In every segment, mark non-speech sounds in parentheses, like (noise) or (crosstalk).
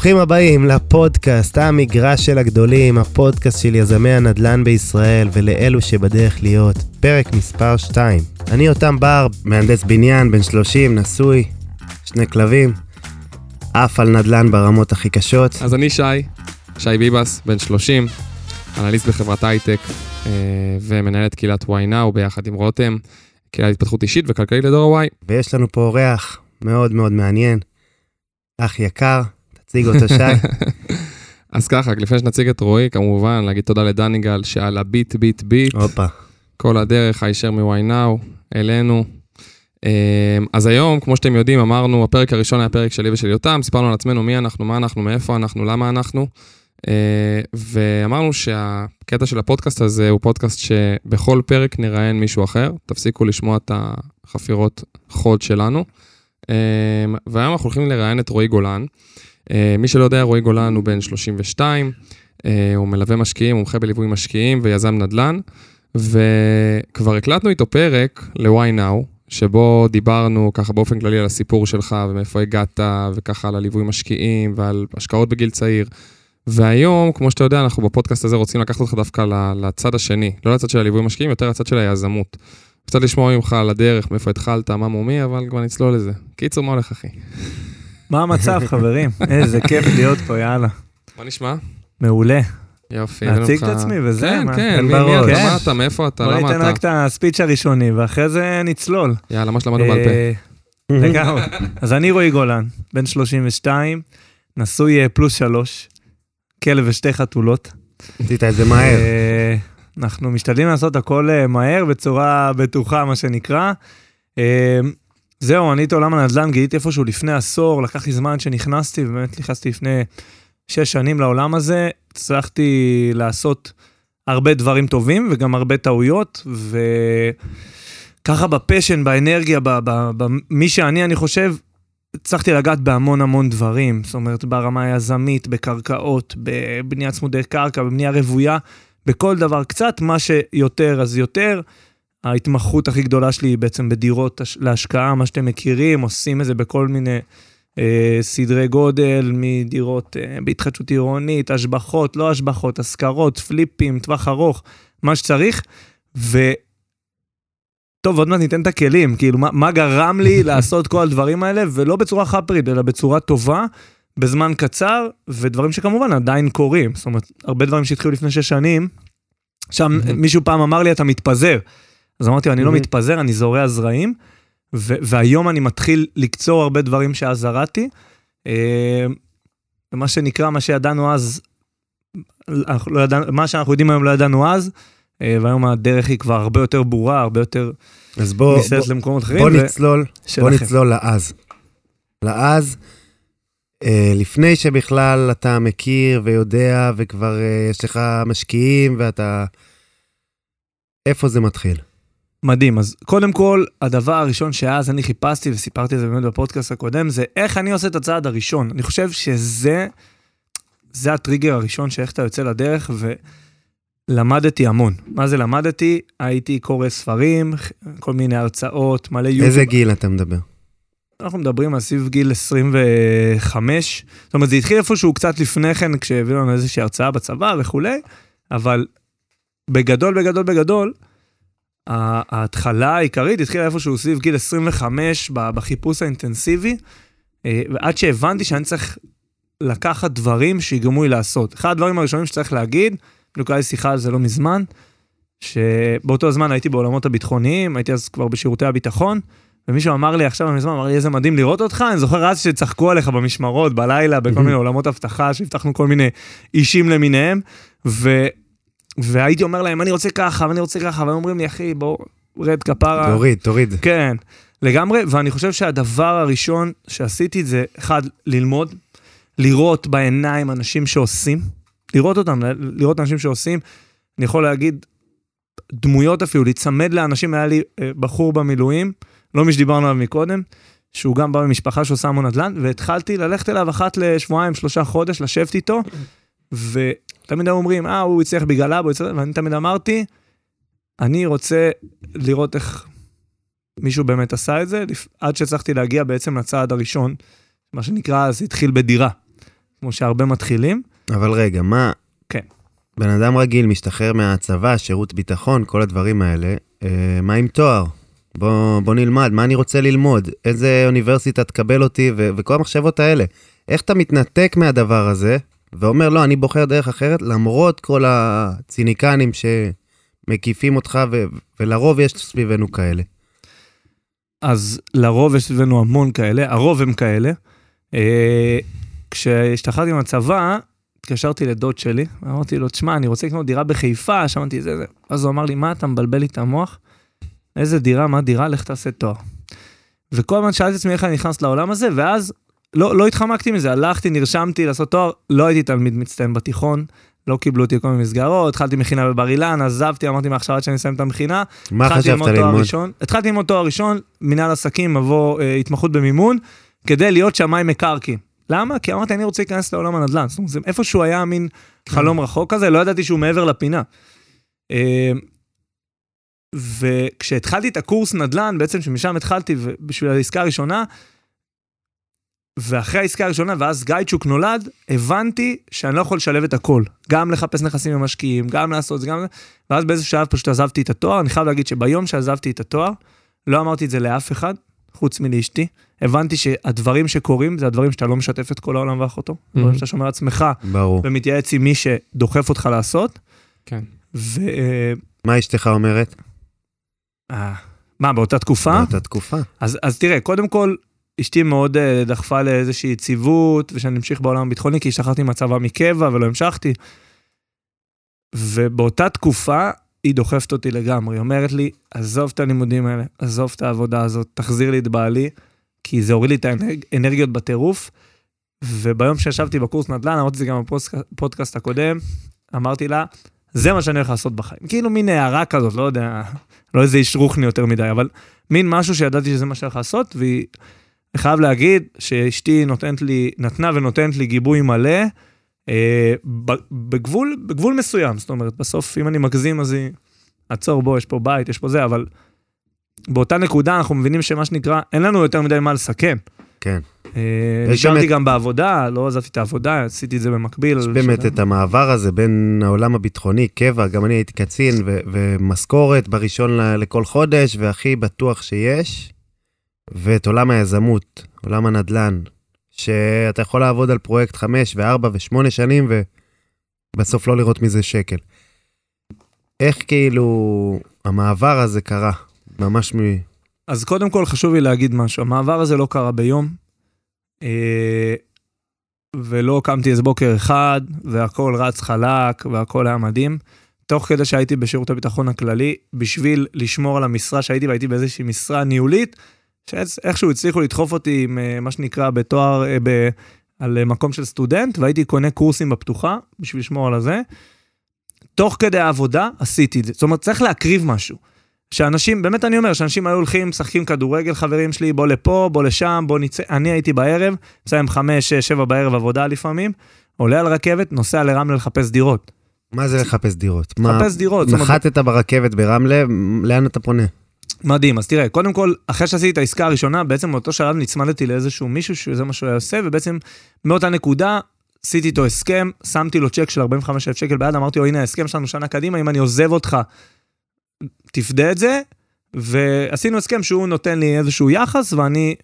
ברוכים הבאים לפודקאסט, המגרש של הגדולים, הפודקאסט של יזמי הנדל"ן בישראל ולאלו שבדרך להיות, פרק מספר 2. אני אותם בר, מהנדס בניין, בן 30, נשוי, שני כלבים, עף על נדל"ן ברמות הכי קשות. אז אני שי, שי ביבס, בן 30, אנליסט בחברת הייטק אה, ומנהל את קהילת yNow ביחד עם רותם, קהילת התפתחות אישית וכלכלית לדור ה-Y. ויש לנו פה אורח מאוד מאוד מעניין, אח יקר, תציג אותו שי. (laughs) אז ככה, לפני שנציג את רועי, כמובן, להגיד תודה לדניגל שעל הביט ביט ביט, הופה. כל הדרך, הישר מ-yNow, אלינו. אה, אז היום, כמו שאתם יודעים, אמרנו, הפרק הראשון היה פרק שלי ושל יותם, סיפרנו על עצמנו מי אנחנו, מה אנחנו, מאיפה אנחנו, למה אנחנו. אה, ואמרנו שהקטע של הפודקאסט הזה הוא פודקאסט שבכל פרק נראיין מישהו אחר, תפסיקו לשמוע את החפירות חוד שלנו. אה, והיום אנחנו הולכים לראיין את רועי גולן. אה, מי שלא יודע, רועי גולן הוא בן 32, הוא מלווה משקיעים, מומחה בליווי משקיעים ויזם נדל"ן, וכבר הקלטנו איתו פרק ל-Why Now, שבו דיברנו ככה באופן כללי על הסיפור שלך ומאיפה הגעת, וככה על הליווי משקיעים ועל השקעות בגיל צעיר. והיום, כמו שאתה יודע, אנחנו בפודקאסט הזה רוצים לקחת אותך דווקא לצד השני, לא לצד של הליווי משקיעים, יותר לצד של היזמות. קצת לשמוע ממך על הדרך, מאיפה התחלת, מה מומי, אבל כבר נצלול לזה. קיצור, מה הולך, אחי? מה המצב, חברים? (laughs) איזה כיף להיות פה, יאללה. מה נשמע? מעולה. יופי. להציג את עצמי וזה, כן, מה? כן, כן, מי. מי אתה. מה אתה, מאיפה אתה, בוא למה ניתן רק את אתה? הספיץ' הראשוני, ואחרי זה נצלול. יאללה, מה שלמדנו בעל פה. אה, (laughs) לגמרי. אז אני רועי גולן, בן 32, נשוי אה, פלוס שלוש, כלב ושתי חתולות. עשית את זה מהר. אה, אנחנו משתדלים לעשות הכל מהר, בצורה בטוחה, מה שנקרא. זהו, אני את עולם הנדל"ן גיליתי איפשהו לפני עשור, לקח לי זמן שנכנסתי, ובאמת נכנסתי לפני שש שנים לעולם הזה. הצלחתי לעשות הרבה דברים טובים וגם הרבה טעויות, וככה בפשן, באנרגיה, במי שאני, אני חושב, הצלחתי לגעת בהמון המון דברים. זאת אומרת, ברמה היזמית, בקרקעות, בבנייה צמודי קרקע, בבנייה רוויה, בכל דבר קצת, מה שיותר אז יותר. ההתמחות הכי גדולה שלי היא בעצם בדירות הש- להשקעה, מה שאתם מכירים, עושים את זה בכל מיני אה, סדרי גודל, מדירות אה, בהתחדשות עירונית, השבחות, לא השבחות, השכרות, פליפים, טווח ארוך, מה שצריך. ו... טוב, עוד מעט ניתן את הכלים, כאילו, מה, מה גרם לי (laughs) לעשות כל הדברים האלה, ולא בצורה חאפרית, אלא בצורה טובה, בזמן קצר, ודברים שכמובן עדיין קורים. זאת אומרת, הרבה דברים שהתחילו לפני שש שנים, שם. מישהו פעם אמר לי, אתה מתפזר. אז אמרתי אני לא מהמם. מתפזר, אני זורע זרעים, ו- והיום אני מתחיל לקצור הרבה דברים שאז זרעתי. אה, ומה שנקרא, מה שידענו אז, לא ידענו, מה שאנחנו יודעים היום לא ידענו אז, אה, והיום הדרך היא כבר הרבה יותר ברורה, הרבה יותר אז בוא, ניסית בוא, למקומות אחרים. בוא ו- נצלול, בוא שלכם. נצלול לאז. לאז, אה, לפני שבכלל אתה מכיר ויודע וכבר אה, יש לך משקיעים ואתה... איפה זה מתחיל? מדהים. אז קודם כל, הדבר הראשון שאז אני חיפשתי, וסיפרתי את זה באמת בפודקאסט הקודם, זה איך אני עושה את הצעד הראשון. אני חושב שזה, זה הטריגר הראשון שאיך אתה יוצא לדרך, ולמדתי המון. מה זה למדתי? הייתי קורא ספרים, כל מיני הרצאות, מלא יוטיוב. איזה גיל אתה מדבר? אנחנו מדברים על סביב גיל 25. זאת אומרת, זה התחיל איפשהו קצת לפני כן, כשהביאו לנו איזושהי הרצאה בצבא וכולי, אבל בגדול, בגדול, בגדול, ההתחלה העיקרית התחילה איפשהו סביב גיל 25 ב- בחיפוש האינטנסיבי, אה, ועד שהבנתי שאני צריך לקחת דברים שיגרמו לי לעשות. אחד הדברים הראשונים שצריך להגיד, בדיוק לי שיחה על זה לא מזמן, שבאותו זמן הייתי בעולמות הביטחוניים, הייתי אז כבר בשירותי הביטחון, ומישהו אמר לי עכשיו מזמן, אמר לי, איזה מדהים לראות אותך, אני זוכר אז שצחקו עליך במשמרות, בלילה, בכל. מיני עולמות אבטחה, שהבטחנו כל מיני אישים למיניהם, ו... והייתי אומר להם, אני רוצה ככה, ואני רוצה ככה, והם אומרים לי, אחי, בוא, רד כפרה. תוריד, תוריד. כן, לגמרי, ואני חושב שהדבר הראשון שעשיתי זה, אחד, ללמוד, לראות בעיניים אנשים שעושים, לראות אותם, לראות אנשים שעושים. אני יכול להגיד, דמויות אפילו, להיצמד לאנשים, היה לי אה, בחור במילואים, לא מי שדיברנו עליו מקודם, שהוא גם בא ממשפחה שעושה המון נדל"ן, והתחלתי ללכת אליו אחת לשבועיים, שלושה חודש, לשבת איתו, ותמיד היו אומרים, אה, הוא הצליח בגלל אבא, הצליח, ואני תמיד אמרתי, אני רוצה לראות איך מישהו באמת עשה את זה, עד שהצלחתי להגיע בעצם לצעד הראשון, מה שנקרא, זה התחיל בדירה. כמו שהרבה מתחילים. אבל רגע, מה... כן. בן אדם רגיל משתחרר מהצבא, שירות ביטחון, כל הדברים האלה, אה, מה עם תואר? בוא, בוא נלמד, מה אני רוצה ללמוד? איזה אוניברסיטה תקבל אותי, ו- וכל המחשבות האלה. איך אתה מתנתק מהדבר הזה, ואומר, לא, אני בוחר דרך אחרת, למרות כל הציניקנים שמקיפים אותך, ו- ולרוב יש סביבנו כאלה. אז לרוב יש סביבנו המון כאלה, הרוב הם כאלה. אה, כשהשתחררתי מהצבא, התקשרתי לדוד שלי, אמרתי לו, תשמע, אני רוצה לקנות דירה בחיפה, שמעתי זה, זה. אז הוא אמר לי, מה אתה מבלבל לי את המוח? איזה דירה, מה דירה, לך תעשה תואר. וכל הזמן שאלתי את עצמי איך אני נכנס לעולם הזה, ואז לא, לא התחמקתי מזה, הלכתי, נרשמתי לעשות תואר, לא הייתי תלמיד מצטיין בתיכון, לא קיבלו אותי לכל מיני מסגרות, התחלתי מכינה בבר אילן, עזבתי, אמרתי מעכשיו עד שאני אסיים את המכינה. מה חשבת ללמוד התחלתי ללמוד תואר ראשון, מנהל עסקים, מבוא אה, התמחות במימון, כדי להיות שמאי מקרקעין. למה? כי אמרתי, אני רוצה להיכנס לעולם הנדל"ן. זאת אומרת, איפשהו היה מין חלום רחוק כזה, לא ידעתי שהוא מעבר לפינה. אה, וכשהתחלתי את הקורס נדל"ן, בעצם שמשם התחלתי בשביל העסקה הראשונה, ואחרי העסקה הראשונה, ואז גייצ'וק נולד, הבנתי שאני לא יכול לשלב את הכל. גם לחפש נכסים למשקיעים, גם לעשות זה, גם... ואז באיזה שלב פשוט עזבתי את התואר. אני חייב להגיד שביום שעזבתי את התואר, לא אמרתי את זה לאף אחד, חוץ מלאשתי. הבנתי שהדברים שקורים, זה הדברים שאתה לא משתף את כל העולם ואחותו. דברים שאתה שומר לעצמך, ברור. ומתייעץ עם מי שדוחף אותך לעשות. כן. ו... מה אשתך אומרת? אה, מה, באותה תקופה? באותה תקופה. אז, אז תראה, קודם כל, אשתי מאוד uh, דחפה לאיזושהי יציבות, ושאני אמשיך בעולם הביטחוני, כי השתחררתי מהצבא מקבע ולא המשכתי. ובאותה תקופה, היא דוחפת אותי לגמרי. היא אומרת לי, עזוב את הלימודים האלה, עזוב את העבודה הזאת, תחזיר לי את בעלי, כי זה הוריד לי את האנרגיות בטירוף. וביום שישבתי בקורס נדל"ן, אמרתי את זה גם בפודקאסט הקודם, אמרתי לה, זה מה שאני הולך לעשות בחיים. כאילו מין הערה כזאת, לא יודע, לא איזה איש רוחני יותר מדי, אבל מין משהו שידעתי שזה מה שאני הולך לעשות, והיא, אני חייב להגיד שאשתי נותנת לי, נתנה ונותנת לי גיבוי מלא, אה, בגבול, בגבול מסוים, זאת אומרת, בסוף אם אני מגזים אז היא, עצור בוא, יש פה בית, יש פה זה, אבל באותה נקודה אנחנו מבינים שמה שנקרא, אין לנו יותר מדי מה לסכן. כן. אה, נשארתי גם בעבודה, לא עזבתי את העבודה, עשיתי את זה במקביל. יש באמת את המעבר הזה בין העולם הביטחוני, קבע, גם אני הייתי קצין, ומשכורת בראשון לכל חודש, והכי בטוח שיש, ואת עולם היזמות, עולם הנדל"ן, שאתה יכול לעבוד על פרויקט חמש וארבע ושמונה שנים, ובסוף לא לראות מזה שקל. איך כאילו המעבר הזה קרה? ממש מ... אז קודם כל חשוב לי להגיד משהו, המעבר הזה לא קרה ביום, אה, ולא קמתי איזה בוקר אחד, והכל רץ חלק, והכל היה מדהים. תוך כדי שהייתי בשירות הביטחון הכללי, בשביל לשמור על המשרה שהייתי, והייתי באיזושהי משרה ניהולית, שאיכשהו הצליחו לדחוף אותי עם אה, מה שנקרא בתואר, אה, ב, על אה, מקום של סטודנט, והייתי קונה קורסים בפתוחה, בשביל לשמור על הזה. תוך כדי העבודה עשיתי את זה. זאת אומרת, צריך להקריב משהו. שאנשים, באמת אני אומר, שאנשים היו הולכים, משחקים כדורגל, חברים שלי, בוא לפה, בוא לשם, בוא נצא. אני הייתי בערב, מסיים חמש, שש, שבע בערב עבודה לפעמים, עולה על רכבת, נוסע לרמלה לחפש דירות. מה זה לחפש דירות? מה, לחפש דירות. זאת אומרת, נחתת ברכבת ברמלה, לאן אתה פונה? מדהים, אז תראה, קודם כל, אחרי שעשיתי את העסקה הראשונה, בעצם באותו שלב נצמדתי לאיזשהו מישהו שזה מה שהוא היה עושה, ובעצם מאותה נקודה עשיתי איתו הסכם, שמתי לו צ'ק של 45,000 שקל ביד, אמרתי לו, הנה ההסכם שלנו שנה קדימה, אם אני עוזב אותך, תפדה את זה, ועשינו הסכם שהוא נותן לי איזשהו יחס, ואני,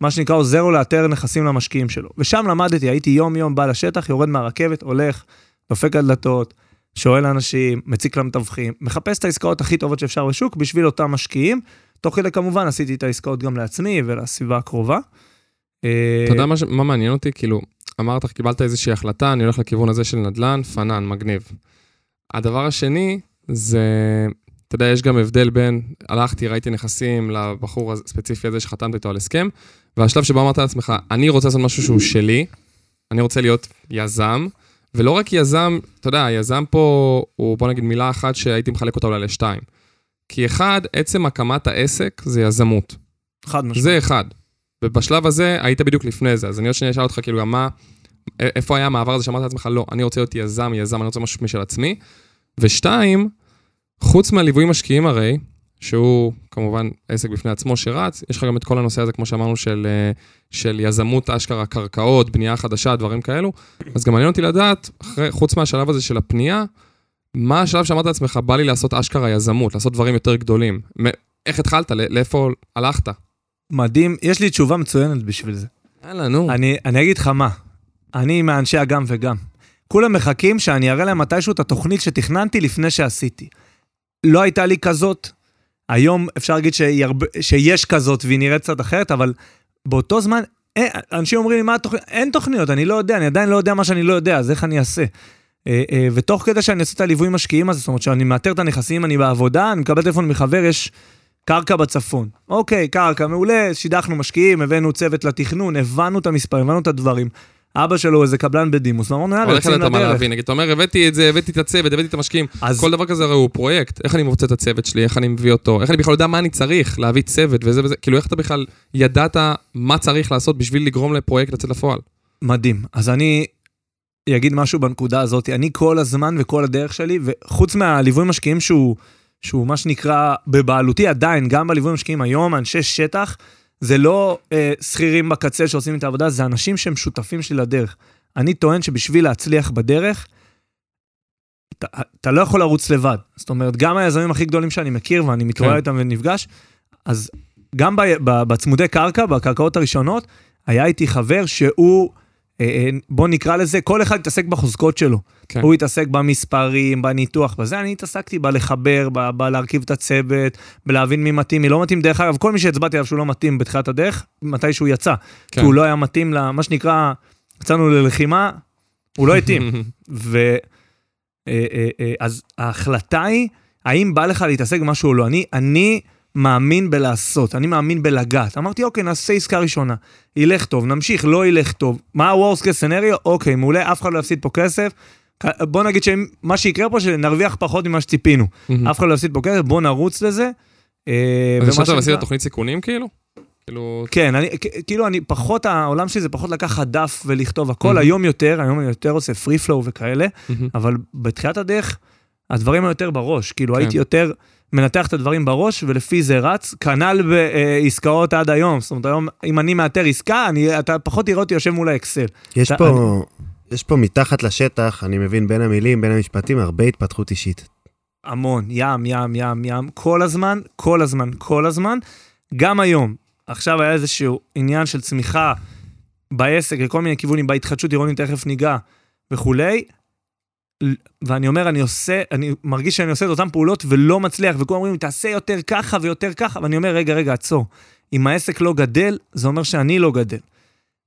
מה שנקרא, עוזר לו לאתר נכסים למשקיעים שלו. ושם למדתי, הייתי יום-יום בא לשטח, יורד מהרכבת, הולך, דופק על דלתות, שואל אנשים, מציק למתווכים, מחפש את העסקאות הכי טובות שאפשר בשוק בשביל אותם משקיעים. תוך כדי כמובן עשיתי את העסקאות גם לעצמי ולסביבה הקרובה. אה, אתה יודע מה, מעניין אותי? כאילו, אמרת, קיבלת איזושהי החלטה, אני הולך לכיוון הזה של נדל"ן, פנן, מגניב. הדבר השני, זה, אתה יודע, יש גם הבדל בין, הלכתי, ראיתי נכסים לבחור הספציפי הזה שחתמת איתו על הסכם, והשלב שבו אמרת לעצמך, אני רוצה לעשות משהו שהוא שלי, אני רוצה להיות יזם, ולא רק יזם, אתה יודע, היזם פה הוא, בוא נגיד מילה אחת שהייתי מחלק אותה אולי לשתיים. כי אחד, עצם הקמת העסק זה יזמות. חד משמעית. זה אחד. ובשלב הזה היית בדיוק לפני זה, אז אני עוד שנייה אשאל אותך כאילו גם מה, איפה היה המעבר הזה שאמרת לעצמך, לא, אני רוצה להיות יזם, יזם, אני רוצה משהו משל עצמי. ושתיים, חוץ מהליווי משקיעים הרי, שהוא כמובן עסק בפני עצמו שרץ, יש לך גם את כל הנושא הזה, כמו שאמרנו, של, אה, של יזמות אשכרה קרקעות, בנייה חדשה, דברים כאלו. אז גם מעניין אותי לדעת, אחרי, חוץ מהשלב הזה של הפנייה, מה השלב שאמרת לעצמך, בא לי לעשות אשכרה יזמות, לעשות דברים יותר גדולים. איך התחלת? לאיפה הלכת? מדהים, יש לי תשובה מצוינת בשביל זה. יאללה, נו. אני, אני אגיד לך מה, אני מאנשי הגם וגם. כולם מחכים שאני אראה להם מתישהו את התוכנית שתכננתי לפני שעשיתי. לא הייתה לי כזאת, היום אפשר להגיד הרבה, שיש כזאת והיא נראית קצת אחרת, אבל באותו זמן, אין, אנשים אומרים לי, מה התוכנית? אין תוכניות, אני לא יודע, אני עדיין לא יודע מה שאני לא יודע, אז איך אני אעשה? אה, אה, ותוך כדי שאני עושה את הליווי משקיעים הזה, זאת אומרת שאני מאתר את הנכסים, אני בעבודה, אני מקבל טלפון מחבר, יש קרקע בצפון. אוקיי, קרקע, מעולה, שידכנו משקיעים, הבאנו צוות לתכנון, הבנו את המספרים, הבנו את הדברים. אבא שלו איזה קבלן בדימוס, ואמרנו, יאללה, יוצאים לדרך. להבין, נגיד, אתה אומר, הבאתי את זה, הבאתי את הצוות, הבאתי את המשקיעים. אז... כל דבר כזה הרי הוא פרויקט. איך אני מוצא את הצוות שלי, איך אני מביא אותו, איך אני בכלל יודע מה אני צריך להביא צוות וזה וזה, כאילו, איך אתה בכלל ידעת מה צריך לעשות בשביל לגרום לפרויקט לצאת לפועל? מדהים. אז אני אגיד משהו בנקודה הזאת. אני כל הזמן וכל הדרך שלי, וחוץ מהליווי משקיעים שהוא, שהוא מה שנקרא בבעלותי עדיין, גם בליווי משקיעים היום, אנשי שטח, זה לא אה, שכירים בקצה שעושים את העבודה, זה אנשים שהם שותפים שלי לדרך. אני טוען שבשביל להצליח בדרך, אתה, אתה לא יכול לרוץ לבד. זאת אומרת, גם היזמים הכי גדולים שאני מכיר, ואני מתראה כן. איתם ונפגש, אז גם בצמודי קרקע, בקרקעות הראשונות, היה איתי חבר שהוא... אה, אה, בוא נקרא לזה, כל אחד יתעסק בחוזקות שלו. כן. הוא יתעסק במספרים, בניתוח, בזה, אני התעסקתי בלחבר, בלהרכיב את הצוות, בלהבין מי מתאים, מי לא מתאים. דרך אגב, כל מי שהצבעתי עליו שהוא לא מתאים בתחילת הדרך, מתי שהוא יצא. כן. כי הוא לא היה מתאים למה שנקרא, יצאנו ללחימה, הוא לא התאים. (laughs) ו... אה, אז ההחלטה היא, האם בא לך להתעסק במשהו או לא. אני, אני, מאמין בלעשות, אני מאמין בלגעת. אמרתי, אוקיי, נעשה עסקה ראשונה. ילך טוב, נמשיך, לא ילך טוב. מה ה-Worst case scenario? אוקיי, מעולה, אף אחד לא יפסיד פה כסף. בוא נגיד שמה שיקרה פה, שנרוויח פחות ממה שציפינו. Mm-hmm. אף אחד לא יפסיד פה כסף, בוא נרוץ לזה. אה, אז ישבת ועשית תוכנית סיכונים כאילו? כאילו... כן, אני, כאילו אני פחות, העולם שלי זה פחות לקחת דף ולכתוב הכל, mm-hmm. היום יותר, היום אני יותר עושה פרי פלואו וכאלה, mm-hmm. אבל בתחילת הדרך, הדברים היותר בראש, כאילו כן. הייתי יותר... מנתח את הדברים בראש, ולפי זה רץ. כנ"ל בעסקאות עד היום. זאת אומרת, היום, אם אני מאתר עסקה, אני, אתה פחות תראה אותי יושב מול האקסל. יש אתה, פה, אני... יש פה מתחת לשטח, אני מבין בין המילים, בין המשפטים, הרבה התפתחות אישית. המון, ים, ים, ים, ים, כל הזמן, כל הזמן, כל הזמן. גם היום, עכשיו היה איזשהו עניין של צמיחה בעסק, לכל מיני כיוונים, בהתחדשות עירונית, תכף ניגע וכולי. ואני אומר, אני עושה, אני מרגיש שאני עושה את אותן פעולות ולא מצליח, וכולם אומרים, תעשה יותר ככה ויותר ככה, ואני אומר, רגע, רגע, עצור. אם העסק לא גדל, זה אומר שאני לא גדל.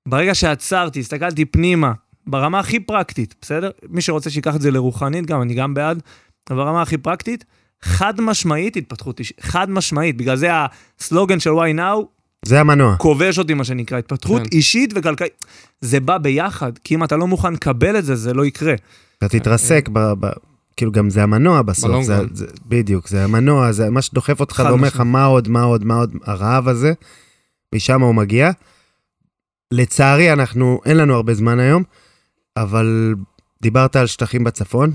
ברגע שעצרתי, הסתכלתי פנימה, ברמה הכי פרקטית, בסדר? מי שרוצה שיקח את זה לרוחנית, גם אני גם בעד, אבל ברמה הכי פרקטית, חד משמעית התפתחות אישית, חד משמעית, בגלל זה הסלוגן של why now, זה המנוע. כובש אותי, מה שנקרא, התפתחות כן. אישית וכלכלית. זה בא ביחד, כי אם אתה לא מוכן לקבל את זה, זה לא יקרה. אתה תתרסק, ב, ב, כאילו גם זה המנוע בסוף, זה, זה, בדיוק, זה המנוע, זה מה שדוחף אותך ואומר לך מה עוד, מה עוד, מה עוד, הרעב הזה, משם הוא מגיע. לצערי, אנחנו, אין לנו הרבה זמן היום, אבל דיברת על שטחים בצפון.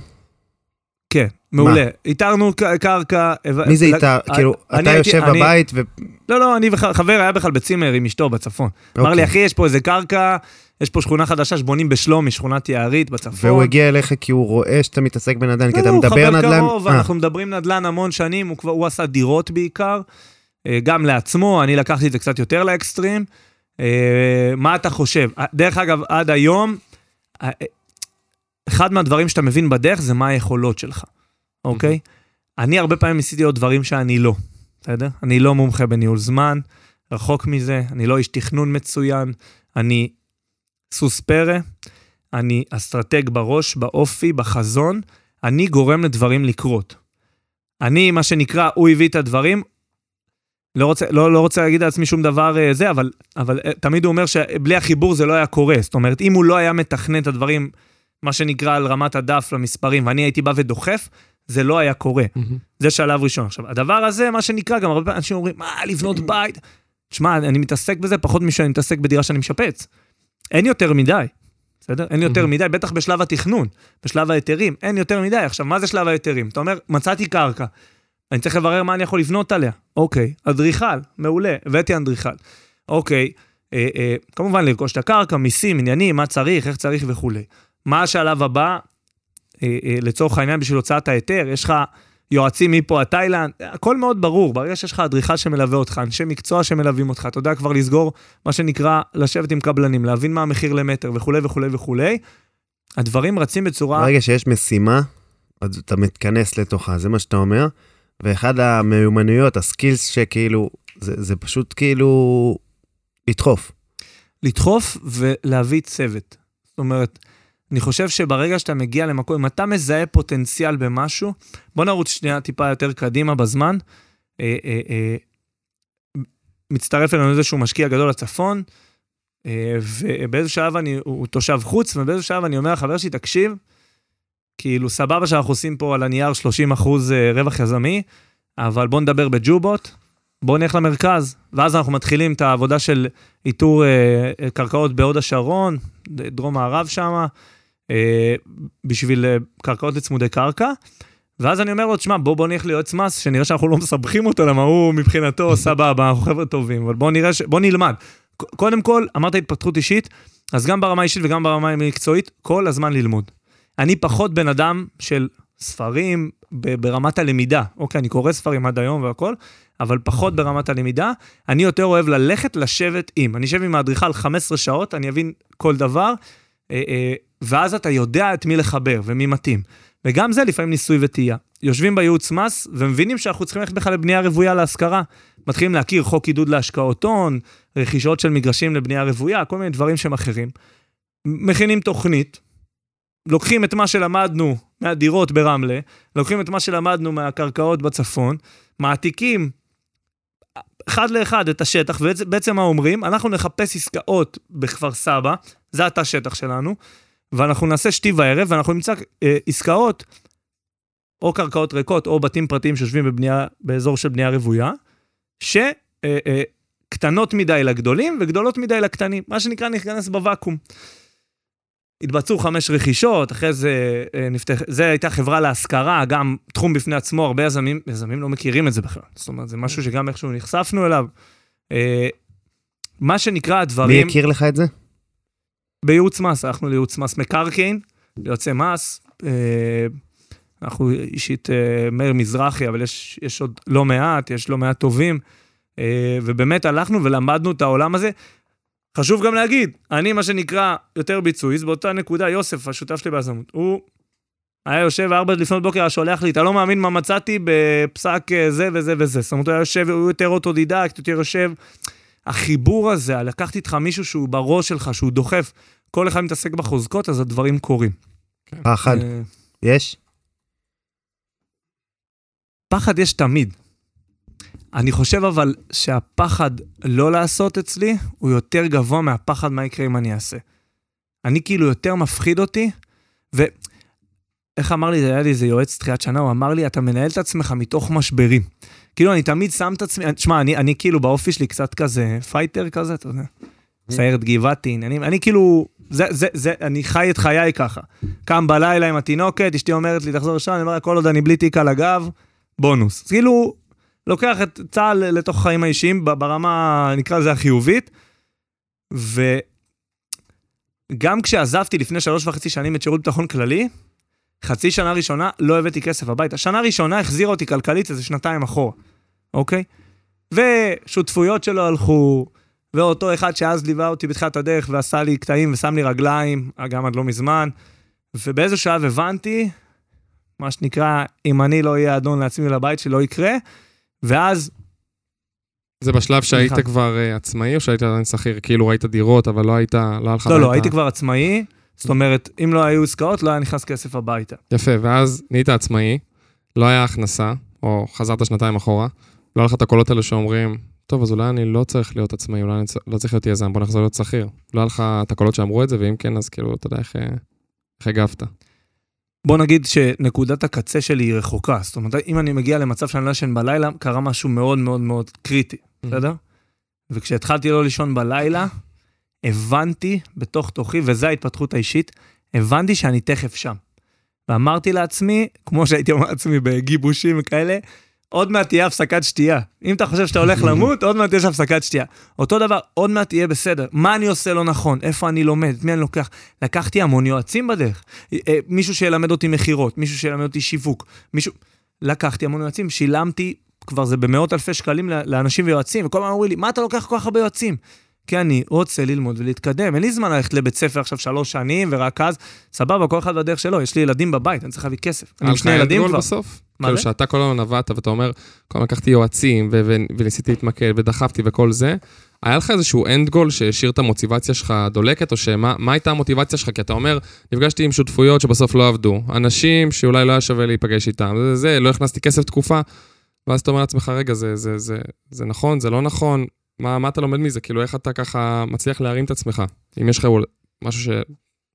כן, מעולה. איתרנו קרקע. מי זה איתר? כאילו, אתה יושב בבית ו... לא, לא, אני וחבר היה בכלל בצימר עם אשתו בצפון. אמר לי, אוקיי. אחי, יש פה איזה קרקע, יש פה שכונה חדשה שבונים בשלומי, שכונת יערית בצפון. והוא הגיע אליך כי הוא רואה שאתה מתעסק בנדל"ן, כי אתה מדבר נדל"ן. הוא חבר קרוב, אה. אנחנו מדברים נדל"ן המון שנים, הוא, כבר, הוא עשה דירות בעיקר, אה, גם לעצמו, אני לקחתי את זה קצת יותר לאקסטרים. אה, מה אתה חושב? דרך אגב, עד היום, אחד מהדברים שאתה מבין בדרך זה מה היכולות שלך, אוקיי? אני הרבה פעמים ניסיתי עוד דברים שאני לא, בסדר? אני לא מומחה בניהול זמן, רחוק מזה, אני לא איש תכנון מצוין, אני סוס פרא, אני אסטרטג בראש, באופי, בחזון, אני גורם לדברים לקרות. אני, מה שנקרא, הוא הביא את הדברים, לא רוצה, לא, לא רוצה להגיד לעצמי שום דבר אה, זה, אבל, אבל אה, תמיד הוא אומר שבלי החיבור זה לא היה קורה. זאת אומרת, אם הוא לא היה מתכנן את הדברים, מה שנקרא על רמת הדף למספרים, ואני הייתי בא ודוחף, זה לא היה קורה. Mm-hmm. זה שלב ראשון. עכשיו, הדבר הזה, מה שנקרא, גם הרבה אנשים אומרים, מה, לבנות (clears throat) בית? תשמע, אני מתעסק בזה פחות משאני מתעסק בדירה שאני משפץ. אין יותר מדי, בסדר? אין יותר מדי, בטח בשלב התכנון, בשלב ההיתרים, אין יותר מדי. עכשיו, מה זה שלב ההיתרים? אתה אומר, מצאתי קרקע. אני צריך לברר מה אני יכול לבנות עליה. אוקיי, אדריכל, מעולה, הבאתי אדריכל. אוקיי, אה, אה, כמובן לרכוש את הקרקע, מיסים, עניינים, מה צריך, איך צריך וכולי. מה השלב הבא, אה, אה, לצורך העניין בשביל הוצאת ההיתר, יש לך יועצים מפה עד תאילנד, הכל מאוד ברור, ברגע שיש לך אדריכל שמלווה אותך, אנשי מקצוע שמלווים אותך, אתה יודע כבר לסגור, מה שנקרא, לשבת עם קבלנים, להבין מה המחיר למטר וכולי וכולי וכולי. הדברים רצים בצורה... ברגע שיש משימה, אז אתה מתכנס לתוכה, זה מה שאתה אומר. ואחד המיומנויות, הסקילס שכאילו, זה, זה פשוט כאילו לדחוף. לדחוף ולהביא צוות. זאת אומרת, אני חושב שברגע שאתה מגיע למקום, אם אתה מזהה פוטנציאל במשהו, בוא נרוץ שנייה טיפה יותר קדימה בזמן. אה, אה, אה, מצטרף אלינו איזשהו משקיע גדול לצפון, אה, ובאיזה שלב אני, הוא תושב חוץ, ובאיזה שלב אני אומר לחבר שלי, תקשיב, כאילו סבבה שאנחנו עושים פה על הנייר 30 אחוז אה, רווח יזמי, אבל בוא נדבר בג'ובות, בוא נלך למרכז, ואז אנחנו מתחילים את העבודה של איתור אה, קרקעות בהוד השרון, דרום מערב שמה, בשביל אה, קרקעות לצמודי קרקע. ואז אני אומר לו, תשמע, בוא, בוא נלך ליועץ מס, שנראה שאנחנו לא מסבכים אותו, למה הוא מבחינתו (laughs) סבבה, אנחנו חבר'ה טובים, אבל בוא נראה, ש... בוא נלמד. קודם כל, אמרת התפתחות אישית, אז גם ברמה האישית וגם ברמה המקצועית, כל הזמן ללמוד. אני פחות בן אדם של ספרים ברמת הלמידה. אוקיי, אני קורא ספרים עד היום והכל, אבל פחות ברמת הלמידה. אני יותר אוהב ללכת, לשבת עם. אני אשב עם האדריכל 15 שעות, אני אבין כל דבר, אה, אה, ואז אתה יודע את מי לחבר ומי מתאים. וגם זה לפעמים ניסוי וטעייה. יושבים בייעוץ מס ומבינים שאנחנו צריכים ללכת בכלל לבנייה רוויה להשכרה. מתחילים להכיר חוק עידוד להשקעות הון, רכישות של מגרשים לבנייה רוויה, כל מיני דברים שהם אחרים. מכינים תוכנית, לוקחים את מה שלמדנו מהדירות ברמלה, לוקחים את מה שלמדנו מהקרקעות בצפון, מעתיקים אחד לאחד את השטח, ובעצם מה אומרים? אנחנו נחפש עסקאות בכפר סבא, זה התא שטח שלנו, ואנחנו נעשה שתי וערב, ואנחנו נמצא אה, עסקאות, או קרקעות ריקות, או בתים פרטיים שיושבים בבנייה, באזור של בנייה רוויה, שקטנות אה, אה, מדי לגדולים וגדולות מדי לקטנים, מה שנקרא נכנס בוואקום. התבצעו חמש רכישות, אחרי זה אה, נפתח, זה הייתה חברה להשכרה, גם תחום בפני עצמו, הרבה יזמים, יזמים לא מכירים את זה בכלל. זאת אומרת, זה משהו שגם איכשהו נחשפנו אליו. אה, מה שנקרא הדברים... מי הכיר לך את זה? בייעוץ מס, הלכנו לייעוץ מס מקרקעין, ליועצי מס. אה, אנחנו אישית מאיר מזרחי, אבל יש, יש עוד לא מעט, יש לא מעט טובים. ובאמת הלכנו ולמדנו את העולם הזה. חשוב גם להגיד, אני מה שנקרא יותר ביצועיסט, באותה נקודה יוסף, השותף שלי ביזמות, הוא היה יושב ארבע לפנות בוקר, היה שולח לי, אתה לא מאמין מה מצאתי בפסק אה, זה וזה וזה. זאת אומרת, הוא היה יושב, הוא יותר אוטודידקט, יותר יושב. החיבור הזה, לקחת איתך מישהו שהוא בראש שלך, שהוא דוחף, כל אחד מתעסק בחוזקות, אז הדברים קורים. פחד, אה, יש? פחד יש תמיד. אני חושב אבל שהפחד לא לעשות אצלי הוא יותר גבוה מהפחד מה יקרה אם אני אעשה. אני כאילו יותר מפחיד אותי, ואיך אמר לי, היה לי איזה יועץ תחילת שנה, הוא אמר לי, אתה מנהל את עצמך מתוך משברים. כאילו, אני תמיד שם את עצמי, תשמע, אני, אני כאילו באופי שלי קצת כזה פייטר כזה, אתה יודע, סיירת גבעתי, אני, אני כאילו, זה, זה, זה, אני חי את חיי ככה. קם בלילה עם התינוקת, אשתי אומרת לי, תחזור לשם, אני אומר כל עוד אני בלי תיק על הגב, בונוס. כאילו, לוקח את צה"ל לתוך החיים האישיים ברמה, נקרא לזה החיובית. וגם כשעזבתי לפני שלוש וחצי שנים את שירות ביטחון כללי, חצי שנה ראשונה לא הבאתי כסף הביתה. שנה ראשונה החזירה אותי כלכלית איזה שנתיים אחורה, אוקיי? ושותפויות שלו הלכו, ואותו אחד שאז ליווה אותי בתחילת הדרך ועשה לי קטעים ושם לי רגליים, גם עד לא מזמן, ובאיזה שלב הבנתי, מה שנקרא, אם אני לא אהיה אדון לעצמי לבית, שלא יקרה, ואז... זה בשלב שהיית אחד. כבר uh, עצמאי, או שהיית עדיין שכיר? כאילו ראית דירות, אבל לא היית, לא היה לך... לא, לא, הייתי כבר עצמאי. זאת אומרת, אם לא היו עסקאות, לא היה נכנס כסף הביתה. יפה, ואז נהיית עצמאי, לא היה הכנסה, או חזרת שנתיים אחורה, לא היה לך את הקולות האלה שאומרים, טוב, אז אולי אני לא צריך להיות עצמאי, אולי אני לא צריך להיות יזם, בוא נחזור להיות שכיר. לא היה לך את הקולות שאמרו את זה, ואם כן, אז כאילו, אתה יודע איך, איך הגבת. בוא נגיד שנקודת הקצה שלי היא רחוקה. זאת אומרת, אם אני מגיע למצב שאני לא ישן בלילה, קרה משהו מאוד מאוד מאוד קריטי, mm-hmm. בסדר? וכשהתחלתי לא לישון בלילה, הבנתי בתוך תוכי, וזו ההתפתחות האישית, הבנתי שאני תכף שם. ואמרתי לעצמי, כמו שהייתי אומר לעצמי בגיבושים וכאלה, עוד מעט תהיה הפסקת שתייה. אם אתה חושב שאתה הולך (laughs) למות, עוד מעט יש הפסקת שתייה. אותו דבר, עוד מעט יהיה בסדר. מה אני עושה לא נכון? איפה אני לומד? את מי אני לוקח? לקחתי המון יועצים בדרך. אה, אה, מישהו שילמד אותי מכירות, מישהו שילמד אותי שיווק, מישהו... לקחתי המון יועצים, שילמתי, כבר זה במאות אלפי שקלים לאנשים ויועצים, וכל הזמן אומרים לי, מה אתה לוקח כל כך הרבה יועצים? כי אני רוצה ללמוד ולהתקדם. אין לי זמן ללכת לבית ספר עכשיו שלוש שנים, ורק אז, סבבה, כל אחד בדרך שלו. יש לי ילדים בבית, אני צריך להביא כסף. אני עם שני ילדים כבר. בסוף? מה כאילו זה? שאתה כל הזמן עבדת, ואתה אומר, כל הזמן לקחתי יועצים, וניסיתי להתמקד, ודחפתי וכל זה. היה לך איזשהו אנד גול שהשאיר את המוטיבציה שלך דולקת, או שמה הייתה המוטיבציה שלך? כי אתה אומר, נפגשתי עם שותפויות שבסוף לא עבדו. אנשים שאולי לא היה שווה להיפגש איתם. זה, זה, לא הכנסתי כסף תקופה. ואז אתה אומר לעצמך, רגע, זה, זה, זה, זה נכון, זה לא נכון, מה, מה אתה לומד מזה? כאילו, איך אתה ככה מצליח להרים את עצמך? אם יש לך משהו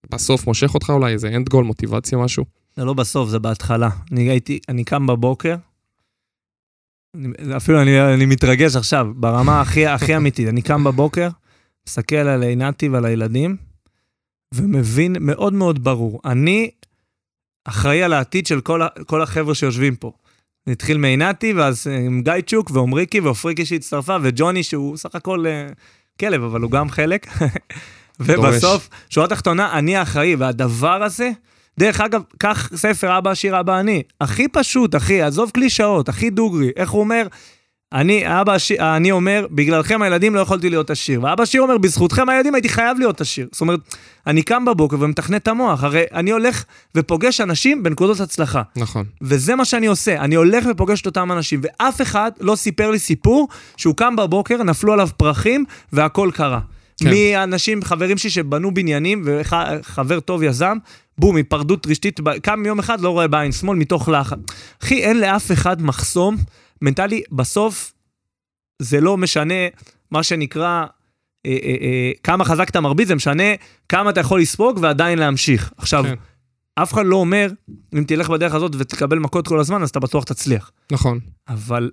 שבסוף מושך אותך אולי, איזה אנד גול, מוטיבציה, משהו? זה לא בסוף, זה בהתחלה. אני הייתי, אני קם בבוקר, אפילו אני, אני מתרגש עכשיו, ברמה הכי, הכי אמיתית. אני קם בבוקר, מסתכל על עינתי ועל הילדים, ומבין מאוד מאוד ברור, אני אחראי על העתיד של כל, כל החבר'ה שיושבים פה. זה התחיל מעינתי, ואז עם גייצ'וק ועומריקי ועופריקי שהצטרפה, וג'וני שהוא סך הכל uh, כלב, אבל הוא גם חלק. (laughs) ובסוף, שורה תחתונה, אני האחראי, והדבר הזה, דרך אגב, קח ספר אבא עשיר אבא אני, הכי פשוט, אחי, עזוב קלישאות, הכי דוגרי, איך הוא אומר? אני, אבא עשיר, אני אומר, בגללכם הילדים לא יכולתי להיות עשיר. ואבא עשיר אומר, בזכותכם הילדים הייתי חייב להיות עשיר. זאת אומרת, אני קם בבוקר ומתכנת את המוח, הרי אני הולך ופוגש אנשים בנקודות הצלחה. נכון. וזה מה שאני עושה, אני הולך ופוגש את אותם אנשים, ואף אחד לא סיפר לי סיפור שהוא קם בבוקר, נפלו עליו פרחים והכל קרה. כן. מאנשים, חברים שלי שבנו בניינים, וחבר טוב יזם, בום, היפרדות רשתית, קם יום אחד, לא רואה בעין שמאל מתוך לחץ. אחי, אין לאף אחד מחסום מנטלי, בסוף זה לא משנה מה שנקרא, אה, אה, אה, כמה חזק אתה מרביץ, זה משנה כמה אתה יכול לספוג ועדיין להמשיך. עכשיו, כן. אף אחד לא אומר, אם תלך בדרך הזאת ותקבל מכות כל הזמן, אז אתה בטוח תצליח. נכון. אבל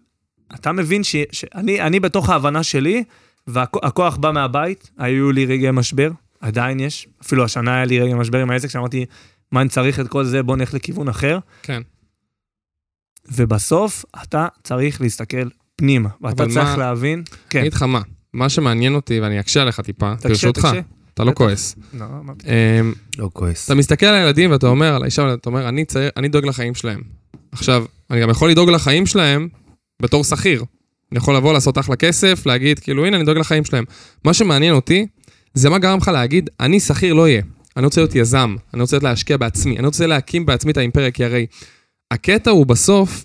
אתה מבין ש, שאני אני בתוך ההבנה שלי, והכוח בא מהבית, היו לי רגעי משבר, עדיין יש, אפילו השנה היה לי רגעי משבר עם העסק, שאמרתי, מה אני צריך את כל זה, בוא נלך לכיוון אחר. כן. ובסוף אתה צריך להסתכל פנימה, ואתה צריך מה... להבין... כן. אני אגיד לך מה, מה שמעניין אותי, ואני אקשה עליך טיפה, ברשותך, אתה לא כועס. לא, מה פתאום. אמ, לא כועס. אתה מסתכל על הילדים ואתה אומר, על האישה, ואתה אומר, אני צעיר, אני דואג לחיים שלהם. עכשיו, אני גם יכול לדאוג לחיים שלהם בתור שכיר. אני יכול לבוא, לעשות אחלה כסף, להגיד, כאילו, הנה, אני דואג לחיים שלהם. מה שמעניין אותי, זה מה גרם לך להגיד, אני שכיר לא אהיה. אני רוצה להיות יזם, אני רוצה להשקיע בעצמי, אני רוצה להקים בעצמי את האימפריה, כי הרי הקטע הוא בסוף,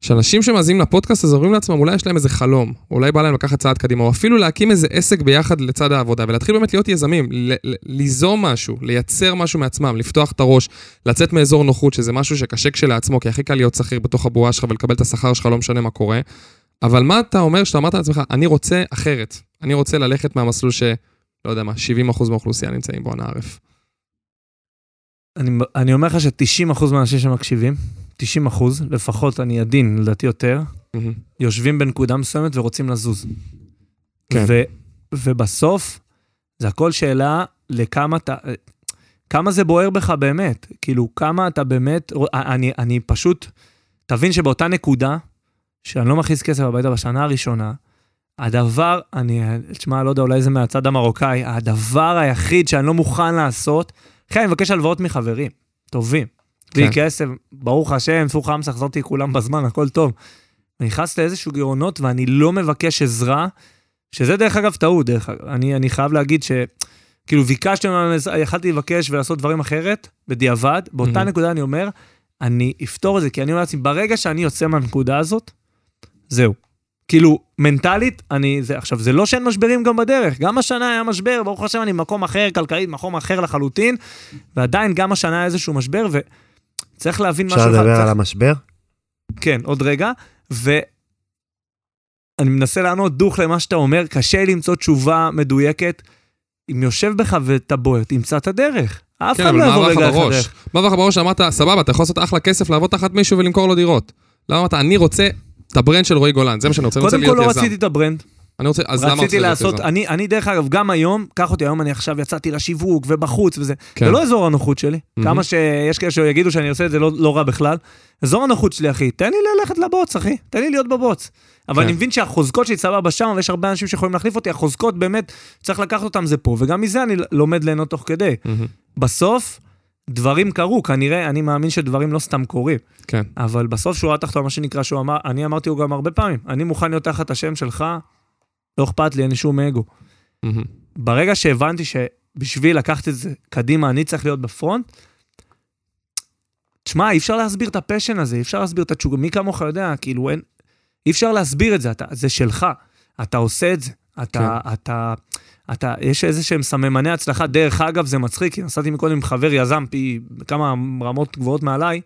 שאנשים שמאזינים לפודקאסט הזה אומרים לעצמם, אולי יש להם איזה חלום, אולי בא להם לקחת צעד קדימה, או אפילו להקים איזה עסק ביחד לצד העבודה, ולהתחיל באמת להיות יזמים, ליזום משהו, לייצר משהו מעצמם, לפתוח את הראש, לצאת מאזור נוחות, שזה משהו שקשה כשלעצמו, כי הכי קל להיות שכיר בתוך הבועה שלך ולקבל את השכר שלך, לא משנה מה קורה. אבל מה אתה אומר שאתה אמרת לעצמך, אני רוצה אחרת, אני רוצה ללכת מהמסלול ש... לא יודע מה, 70% מהאוכלוסייה נמצאים בו, אנא ערף. אני, אני אומר לך ש-90% מהאנשים שמקשיבים, 90 אחוז, לפחות אני עדין, לדעתי יותר, mm-hmm. יושבים בנקודה מסוימת ורוצים לזוז. כן. ו, ובסוף, זה הכל שאלה לכמה אתה... כמה זה בוער בך באמת? כאילו, כמה אתה באמת... אני, אני פשוט... תבין שבאותה נקודה, שאני לא מכניס כסף הביתה בשנה הראשונה, הדבר, אני, תשמע, לא יודע, אולי זה מהצד המרוקאי, הדבר היחיד שאני לא מוכן לעשות, אחי, אני מבקש הלוואות מחברים, טובים. בלי כן. כסף, ברוך השם, סור חמסה, חזרתי כולם בזמן, הכל טוב. אני נכנס לאיזשהו גירעונות ואני לא מבקש עזרה, שזה דרך אגב טעות, דרך אגב. אני, אני חייב להגיד ש... כאילו ביקשתי, יכלתי לבקש ולעשות דברים אחרת, בדיעבד, באותה mm-hmm. נקודה אני אומר, אני אפתור את זה, כי אני אומר לעצמי, ברגע שאני יוצא מהנקודה הזאת, זהו. כאילו, מנטלית, אני, זה, עכשיו, זה לא שאין משברים גם בדרך, גם השנה היה משבר, ברוך השם, אני במקום אחר, כלכלית, מקום אחר לחלוטין, ועדיין גם השנה היה איזשהו משבר, ו... צריך להבין משהו אחד. אפשר לדבר על המשבר? כן, עוד רגע. ואני מנסה לענות דוך למה שאתה אומר, קשה למצוא תשובה מדויקת. אם יושב בך ואתה בוער, תמצא את הדרך. אף כן, אחד לא יבוא רגע אחריך. מה עבר לך בראש שאמרת, סבבה, אתה יכול לעשות אחלה כסף, לעבוד תחת מישהו ולמכור לו דירות. למה אמרת, אני רוצה את הברנד של רועי גולן, זה מה שאני רוצה, אני רוצה להיות יזם. קודם כל לא רציתי את הברנד. אני רוצה, אז למה רציתי רצית להיות לעשות? אני, אני דרך אגב, גם היום, קח אותי, היום אני עכשיו יצאתי לשיווק ובחוץ וזה, כן. זה לא אזור הנוחות שלי. מהמם. כמה שיש כאלה שיגידו שאני עושה את זה לא, לא רע בכלל. אזור הנוחות שלי, אחי, תן לי ללכת לבוץ, אחי, תן לי להיות בבוץ. אבל כן. אני מבין שהחוזקות שלי סבבה שם, ויש הרבה אנשים שיכולים להחליף אותי, החוזקות באמת, צריך לקחת אותם זה פה, וגם מזה אני לומד ליהנות תוך כדי. מהמם. בסוף, דברים קרו, כנראה, אני מאמין שדברים לא סתם קורים. כן. אבל בסוף שורה תחתונה, מה שנקרא, שהוא אמר, אני אמרתי לו גם הרבה פעמים, אני מוכן להיות תחת השם שלך, לא אכפת לי, אין לי שום אגו. מהמם. ברגע שהבנתי שבשביל לקחת את זה קדימה, אני צריך להיות בפרונט, תשמע, אי אפשר להסביר את ה passion הזה, אי אפשר להסביר את התשוקה, מי כמוך יודע, כאילו אין, אי אפשר להסביר את זה, אתה, זה שלך, אתה עושה את זה, אתה, כן. אתה, אתה, יש איזה שהם סממני הצלחה, דרך אגב, זה מצחיק, כי נסעתי מקודם עם חבר יזם פי כמה רמות גבוהות מעליי,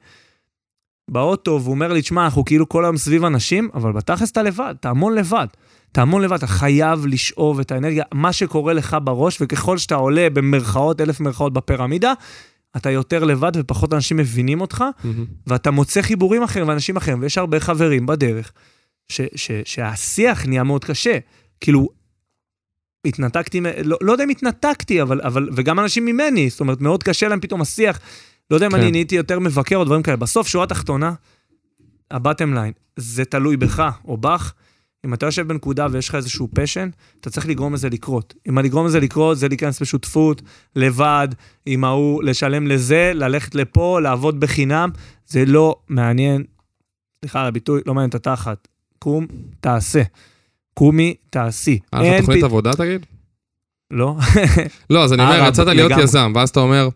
באוטו, והוא אומר לי, תשמע, אנחנו כאילו כל היום סביב אנשים, אבל בתכלס אתה לבד, אתה המון לבד. אתה המון לבד, אתה חייב לשאוב את האנרגיה, מה שקורה לך בראש, וככל שאתה עולה במרכאות, אלף מרכאות בפירמידה, אתה יותר לבד ופחות אנשים מבינים אותך, מהמם. ואתה מוצא חיבורים אחרים ואנשים אחרים, ויש הרבה חברים בדרך, ש, ש, שהשיח נהיה מאוד קשה. כאילו, התנתקתי, לא, לא יודע אם התנתקתי, אבל, אבל, וגם אנשים ממני, זאת אומרת, מאוד קשה להם פתאום השיח. לא יודע אם כן. אני נהייתי יותר מבקר או דברים כאלה. בסוף, שורה תחתונה, הבטם ליין, זה תלוי בך או בך. אם אתה יושב בנקודה ויש לך איזשהו פשן, אתה צריך לגרום לזה לקרות. אם לגרום לזה לקרות, זה להיכנס בשותפות, לבד, עם ההוא, לשלם לזה, ללכת לפה, לעבוד בחינם, זה לא מעניין, סליחה על הביטוי, לא מעניין את התחת. קום, תעשה. קומי, תעשי. היה לך אין תוכנית עבודה, תגיד? לא? לא, אז אני אומר, אה, יצאת להיות. יזם, ואז אתה אומר,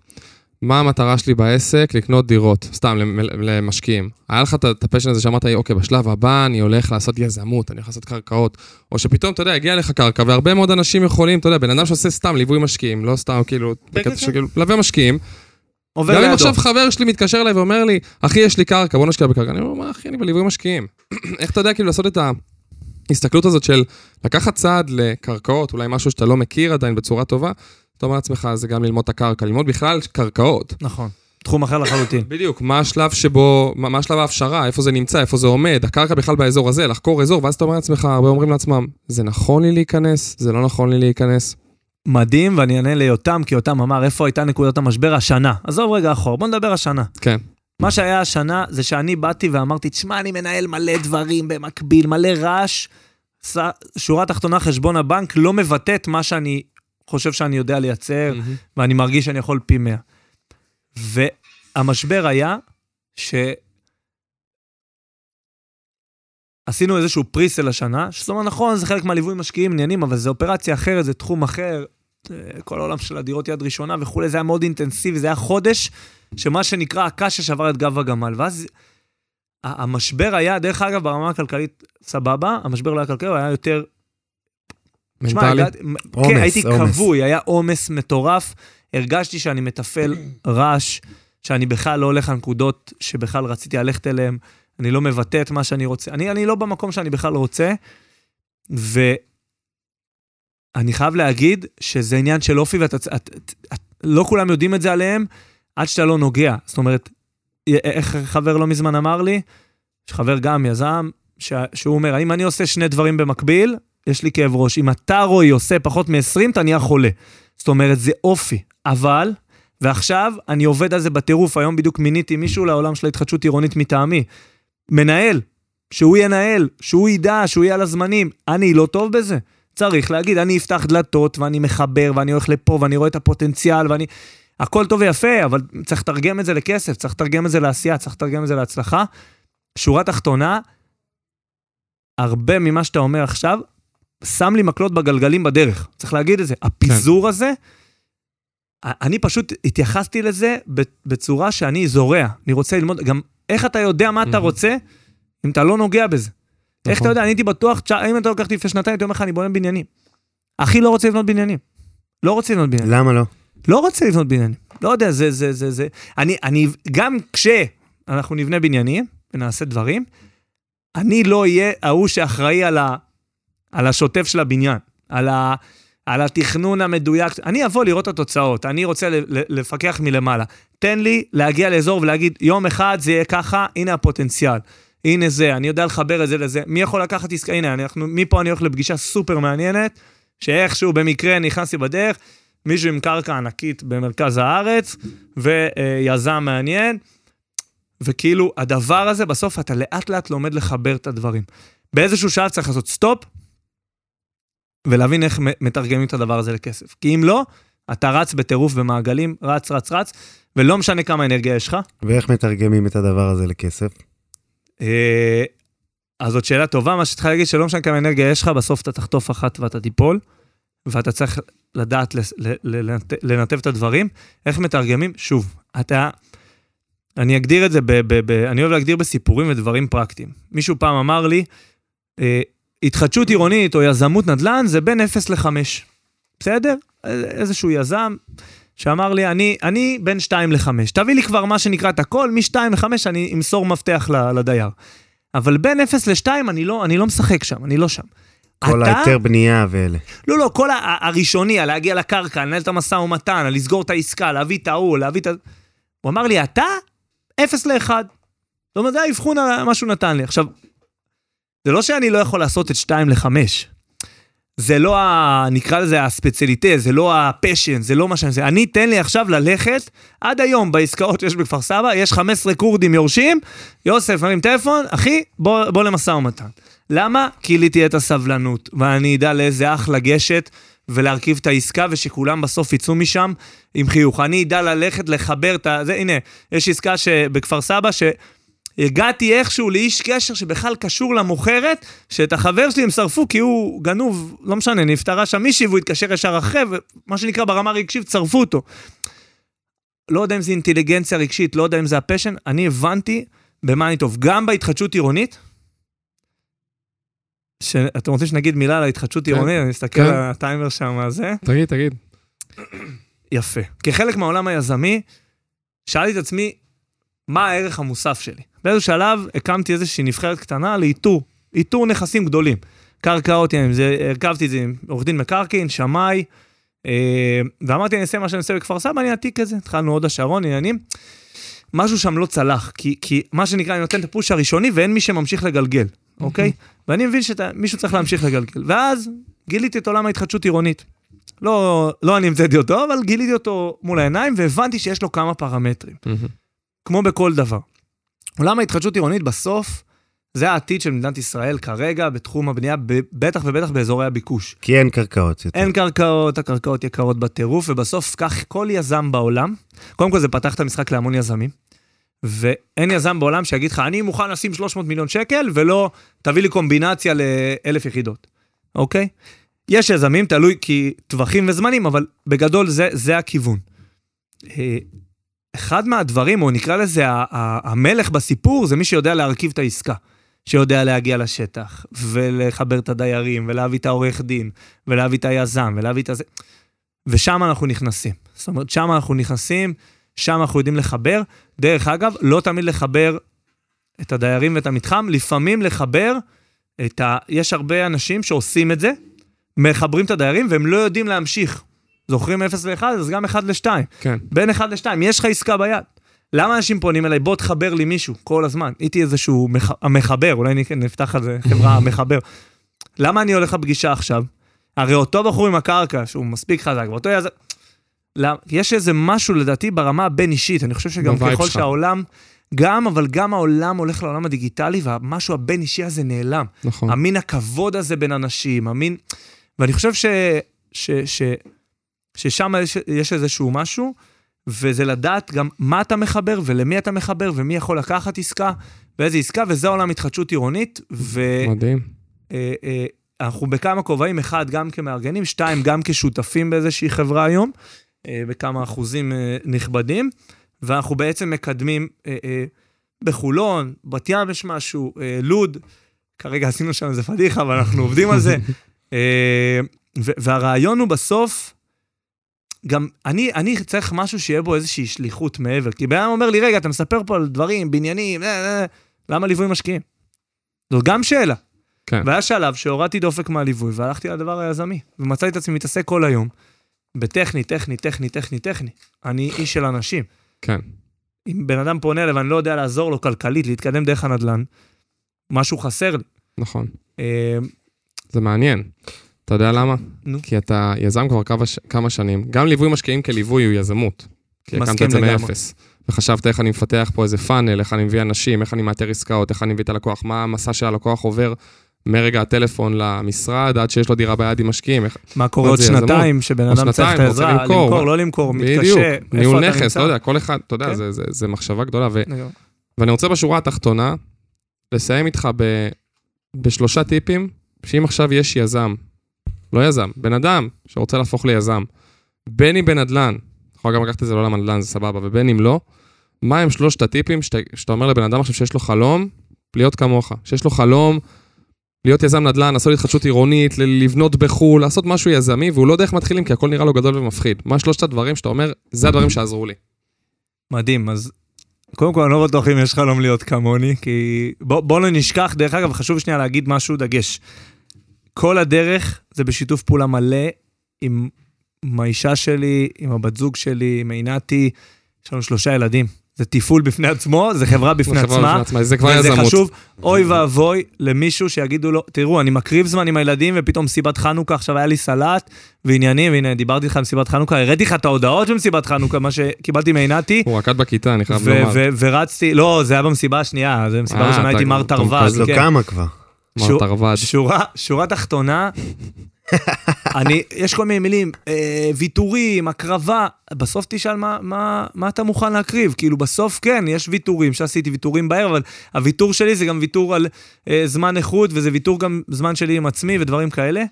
מה המטרה שלי בעסק? לקנות דירות, סתם למ- למשקיעים. היה לך את- הפשן הזה שאמרת אוקיי, בשלב הבא אני הולך לעשות יזמות, אני הולך לעשות קרקעות. או שפתאום, אתה יודע, הגיע לך קרקע, והרבה מאוד אנשים יכולים, אתה יודע, בן אדם שעושה סתם ליווי משקיעים, לא סתם כאילו, בקטע. שכאילו, לווה משקיעים. עובר גם אם. עכשיו חבר שלי מתקשר אליי ואומר לי, אחי, יש לי קרקע, בוא נשקיע בקרקע. אני אומר, מה, אחי, אני בליווי משקיעים. (clears throat) איך אתה יודע כאילו לעשות את ההסתכלות הזאת של לקחת צעד לקרקעות, אולי משהו שאתה לא מכיר עדיין בצורה טובה, אתה אומר לעצמך, זה גם ללמוד את הקרקע, ללמוד בכלל קרקעות. נכון. תחום אחר לחלוטין. (laughs) בדיוק, מה השלב שבו, מה מה השלב ההפשרה, איפה זה נמצא, איפה זה עומד, הקרקע בכלל באזור הזה, לחקור אזור, ואז אתה אומר לעצמך, הרבה אומרים לעצמם, זה נכון לי להיכנס, זה לא נכון לי להיכנס. מדהים, ואני אענה ליותם, כי יותם אמר, איפה הייתה נקודת המשבר השנה? עזוב רגע אחורה, בוא נדבר השנה. כן. מה שהיה השנה זה שאני באתי ואמרתי, תשמע, אני מנהל מלא דברים במקביל, מלא רעש. שורה תחתונה, חשבון הבנק לא מבטא את מה שאני חושב שאני יודע לייצר, ואני מרגיש שאני יכול פי מאה. והמשבר היה ש... עשינו איזשהו פריסל השנה, שזאת אומרת, נכון, זה חלק מהליווי משקיעים עניינים, אבל זה אופרציה אחרת, זה תחום אחר, אה, כל העולם של הדירות יד ראשונה וכולי, זה היה מאוד אינטנסיבי, זה היה חודש שמה שנקרא הקש ששבר את גב הגמל. ואז המשבר היה, דרך אגב, ברמה הכלכלית, סבבה, המשבר לא היה כלכלי, הוא היה יותר מנטלי. הגעתי- עומס, כן, הייתי. כבוי, היה עומס מטורף. הרגשתי שאני מתפעל רעש, שאני בכלל לא הולך לנקודות שבכלל רציתי ללכת אליהן, אני לא מבטא את מה שאני רוצה. אני, אני לא במקום שאני בכלל רוצה, ואני חייב להגיד שזה עניין של אופי, ואתה... את, את, את, לא כולם יודעים את זה עליהם, עד שאתה לא נוגע. זאת אומרת, איך חבר לא מזמן אמר לי, שחבר גם יזם, ש, שהוא אומר, האם אני עושה שני דברים במקביל, יש לי כאב ראש. אם אתה, רועי, עושה פחות מ-20, אתה נהיה חולה. זאת אומרת, זה אופי. אבל, ועכשיו אני עובד על זה בטירוף, היום בדיוק מיניתי מישהו לעולם של ההתחדשות עירונית מטעמי. מנהל, שהוא ינהל, שהוא ידע, שהוא יהיה על הזמנים. אני לא טוב בזה. צריך להגיד, אני אפתח דלתות, ואני מחבר, ואני הולך לפה, ואני רואה את הפוטנציאל, ואני... הכל טוב ויפה, אבל צריך לתרגם את זה לכסף, צריך לתרגם את זה לעשייה, צריך לתרגם את זה להצלחה. שורה תחתונה, הרבה ממה שאתה אומר עכשיו, שם לי מקלות בגלגלים בדרך. צריך להגיד את זה. הפיזור הזה, אני פשוט התייחסתי לזה בצורה שאני זורע. אני רוצה ללמוד, גם איך אתה יודע מה אתה מהמם. רוצה, אם אתה לא נוגע בזה. איך נכון. אתה יודע, אני הייתי בטוח, אם אתה לוקח לפני שנתיים, הייתי אומר לך, אני בונה בניינים. אחי לא רוצה לבנות בניינים. לא רוצה לבנות בניינים. למה לא? לא רוצה לבנות בניינים. לא יודע, זה, זה, זה, זה. אני, אני, גם כשאנחנו נבנה בניינים ונעשה דברים, אני לא אהיה ההוא שאחראי על, ה, על השוטף של הבניין, על, ה, על התכנון המדויק. אני אבוא לראות את התוצאות, אני רוצה לפקח מלמעלה. תן לי להגיע לאזור ולהגיד, יום אחד זה יהיה ככה, הנה הפוטנציאל. הנה זה, אני יודע לחבר את זה לזה, מי יכול לקחת עסקה, הנה, אנחנו, מפה אני הולך לפגישה סופר מעניינת, שאיכשהו במקרה נכנסתי בדרך, מישהו עם קרקע ענקית במרכז הארץ, ויזם מעניין, וכאילו, הדבר הזה, בסוף אתה לאט לאט לומד לחבר את הדברים. באיזשהו שלב צריך לעשות סטופ, ולהבין איך מתרגמים את הדבר הזה לכסף. כי אם לא, אתה רץ בטירוף במעגלים, רץ, רץ, רץ, ולא משנה כמה אנרגיה יש לך. ואיך מתרגמים את הדבר הזה לכסף? אה, אז זאת שאלה טובה, מה שצריך להגיד שלא משנה כמה אנרגיה יש לך, בסוף אתה תחטוף אחת ואתה תיפול, ואתה צריך לדעת לנתב את הדברים. איך מתרגמים? שוב, אתה... אני אגדיר את זה, ב, ב, ב, אני אוהב להגדיר בסיפורים ודברים פרקטיים. מישהו פעם אמר לי, אה, התחדשות עירונית או יזמות נדל"ן זה בין 0 ל-5. בסדר? איזשהו יזם שאמר לי, אני, אני בין 2 ל-5. תביא לי כבר מה שנקרא את הכל, מ-2 ל-5 אני אמסור מפתח לדייר. אבל בין 0 ל-2 אני לא, אני לא משחק שם, אני לא שם. כל אתה... ההיתר בנייה ואלה. לא, לא, כל הראשוני, על להגיע לקרקע, לנהל את המשא ומתן, על לסגור את העסקה, להביא את ההוא, להביא את ה... הוא אמר לי, אתה 0 ל-1. זאת אומרת, זה האבחון מה שהוא נתן לי. עכשיו, זה לא שאני לא יכול לעשות את 2 ל-5. זה לא ה... נקרא לזה הספציאליטה, זה לא הפשן, זה לא מה שאני... זה. אני, תן לי עכשיו ללכת, עד היום בעסקאות שיש בכפר סבא, יש 15 כורדים יורשים, יוסף מרים טלפון, אחי, בוא, בוא למשא ומתן. למה? כי לי תהיה את הסבלנות, ואני אדע לאיזה אח לגשת ולהרכיב את העסקה, ושכולם בסוף יצאו משם עם חיוך. אני אדע ללכת, לחבר את ה... זה, הנה, יש עסקה שבכפר סבא, ש... הגעתי איכשהו לאיש קשר שבכלל קשור למוכרת, שאת החבר שלי הם שרפו כי הוא גנוב, לא משנה, נפטרה שם מישהי והוא התקשר ישר אחרי, ומה שנקרא ברמה הרגשית, שרפו אותו. לא יודע אם זה אינטליגנציה רגשית, לא יודע אם זה הפשן, אני הבנתי במה אני טוב. גם בהתחדשות עירונית, שאתם רוצים שנגיד מילה על ההתחדשות כן, עירונית? אני אסתכל כן. על הטיימר שם, זה. תגיד, תגיד. יפה. כחלק מהעולם היזמי, שאלתי את עצמי, מה הערך המוסף שלי? באיזשהו שלב הקמתי איזושהי נבחרת קטנה לאיתור, איתור נכסים גדולים. קרקעות, הרכבתי את זה עם עורך דין מקרקעין, שמאי, אה, ואמרתי, אני אעשה מה שאני עושה בכפר סבא, אני אעתיק את זה. התחלנו עוד השרון, עניינים. משהו שם לא צלח, כי, כי מה שנקרא, אני נותן את הפוש הראשוני ואין מי שממשיך לגלגל, אוקיי? ואני מבין שמישהו צריך להמשיך לגלגל. ואז גיליתי את עולם ההתחדשות עירונית. לא, לא אני המצאתי אותו, אבל גיליתי אותו מול העיניים והבנתי שיש לו כמה פרמטרים. כמו בכל דבר. עולם ההתחדשות עירונית בסוף, זה העתיד של מדינת ישראל כרגע בתחום הבנייה, בטח ובטח באזורי הביקוש. כי אין קרקעות יותר. אין קרקעות, הקרקעות יקרות בטירוף, ובסוף כך כל יזם בעולם, קודם כל זה פתח את המשחק להמון יזמים, ואין יזם בעולם שיגיד לך, אני מוכן לשים 300 מיליון שקל, ולא תביא לי קומבינציה לאלף יחידות, אוקיי? יש יזמים, תלוי כי טווחים וזמנים, אבל בגדול זה, זה הכיוון. אחד מהדברים, או נקרא לזה המלך בסיפור, זה מי שיודע להרכיב את העסקה. שיודע להגיע לשטח, ולחבר את הדיירים, ולהביא את העורך דין, ולהביא את היזם, ולהביא את הזה. ושם אנחנו נכנסים. זאת אומרת, שם אנחנו נכנסים, שם אנחנו יודעים לחבר. דרך אגב, לא תמיד לחבר את הדיירים ואת המתחם, לפעמים לחבר את ה... יש הרבה אנשים שעושים את זה, מחברים את הדיירים, והם לא יודעים להמשיך. זוכרים 0 ל-1, אז גם 1 ל-2. כן. בין 1 ל-2, יש לך עסקה ביד. למה אנשים פונים אליי, בוא תחבר לי מישהו כל הזמן? הייתי איזשהו מח... המחבר, אולי נפתח על זה (laughs) חברה המחבר. למה אני הולך לפגישה עכשיו? הרי אותו בחור עם הקרקע, שהוא מספיק חזק, ואותו יזם... למה? יש איזה משהו לדעתי ברמה הבין-אישית, אני חושב שגם ככל שהעולם, גם, אבל גם העולם הולך לעולם הדיגיטלי, והמשהו הבין-אישי הזה נעלם. נכון. המין הכבוד הזה בין אנשים, המין... ואני חושב ש... ש... ש... ששם יש, יש איזשהו משהו, וזה לדעת גם מה אתה מחבר ולמי אתה מחבר ומי יכול לקחת עסקה ואיזה עסקה, וזה עולם התחדשות עירונית. ו... מדהים. אה, אה, אנחנו בכמה כובעים, אחד, גם כמארגנים, שתיים, גם כשותפים באיזושהי חברה היום, אה, בכמה אחוזים אה, נכבדים, ואנחנו בעצם מקדמים אה, אה, בחולון, בת ים יש משהו, אה, לוד, כרגע עשינו שם איזה פדיחה, אבל אנחנו עובדים על זה. (laughs) אה, והרעיון הוא בסוף, גם אני, אני צריך משהו שיהיה בו איזושהי שליחות מעבר. כי בן אדם אומר לי, רגע, אתה מספר פה על דברים, בניינים, אה, אה, אה, למה ליווי משקיעים? זו גם שאלה. כן. והיה שלב שהורדתי דופק מהליווי והלכתי לדבר היזמי, ומצאתי את עצמי מתעסק כל היום בטכני, טכני, טכני, טכני, טכני. אני איש של אנשים. כן. אם בן אדם פונה אליי ואני לא יודע לעזור לו כלכלית להתקדם דרך הנדל"ן, משהו חסר לי. נכון. אה, זה מעניין. אתה יודע למה? נו. כי אתה יזם כבר כמה, שנים. גם ליווי משקיעים כליווי הוא יזמות. כי הקמת את זה. מאפס. וחשבת איך אני מפתח פה איזה פאנל, איך אני מביא אנשים, איך אני מאתר עסקאות, איך אני מביא את הלקוח, מה המסע של הלקוח עובר מרגע הטלפון למשרד עד שיש לו דירה ביד עם משקיעים. מה קורה עוד? שנתיים, שבן אדם צריך את העזרה, למכור, לא למכור, מתקשה, בדיוק, ניהול נכס? לא יודע, כל אחד, אתה יודע, כן. זה, מחשבה גדולה. ואני רוצה בשורה התחתונה, לסיים איתך. בשלושה טיפים, שאם עכשיו יש יזם, לא יזם, בן אדם שרוצה להפוך ליזם, בין אם בנדל"ן, יכול גם לקחת את זה לעולם הנדל"ן, זה סבבה, ובין אם לא, מה הם שלושת הטיפים שאתה, שאתה אומר לבן אדם עכשיו שיש לו חלום להיות כמוך, שיש לו חלום להיות יזם נדל"ן, לעשות התחדשות עירונית, לבנות בחו"ל, לעשות משהו יזמי, והוא לא יודע איך מתחילים, כי הכל נראה לו גדול ומפחיד. מה שלושת הדברים שאתה אומר, זה הדברים שעזרו לי. מדהים, אז קודם כל אני לא בטוח אם יש חלום להיות כמוני, כי בוא, בוא לא נשכח, דרך אגב, חשוב שנייה להגיד משהו, דגש. כל הדרך זה בשיתוף פעולה מלא עם, עם האישה שלי, עם הבת זוג שלי, עם עינתי, יש לנו שלושה ילדים. זה תפעול בפני עצמו, זה חברה בפני חברה עצמה. עצמה, זה כבר וזה יזמות. חשוב, אוי ואבוי למישהו שיגידו לו, תראו, אני מקריב זמן עם הילדים, ופתאום מסיבת חנוכה, עכשיו היה לי סלט ועניינים, והנה, דיברתי איתך על מסיבת חנוכה, הראיתי לך את ההודעות במסיבת חנוכה, מה שקיבלתי מעינתי, הוא רקד בכיתה, אני חייב לומר. ורצתי, לא, זה היה במסיבה השנייה, זה במסיבה אה, הראשונה אתה הייתי מר תרווז, אז לא כן. כמה כבר. מר תרווד. שורה, שורה תחתונה, (laughs) אני, יש כל מיני מילים, אה, ויתורים, הקרבה, בסוף תשאל מה, מה, מה אתה מוכן להקריב, כאילו בסוף כן, יש ויתורים, שעשיתי ויתורים בערב, אבל הוויתור שלי זה גם ויתור על אה, זמן איכות, וזה ויתור גם זמן שלי עם עצמי ודברים כאלה,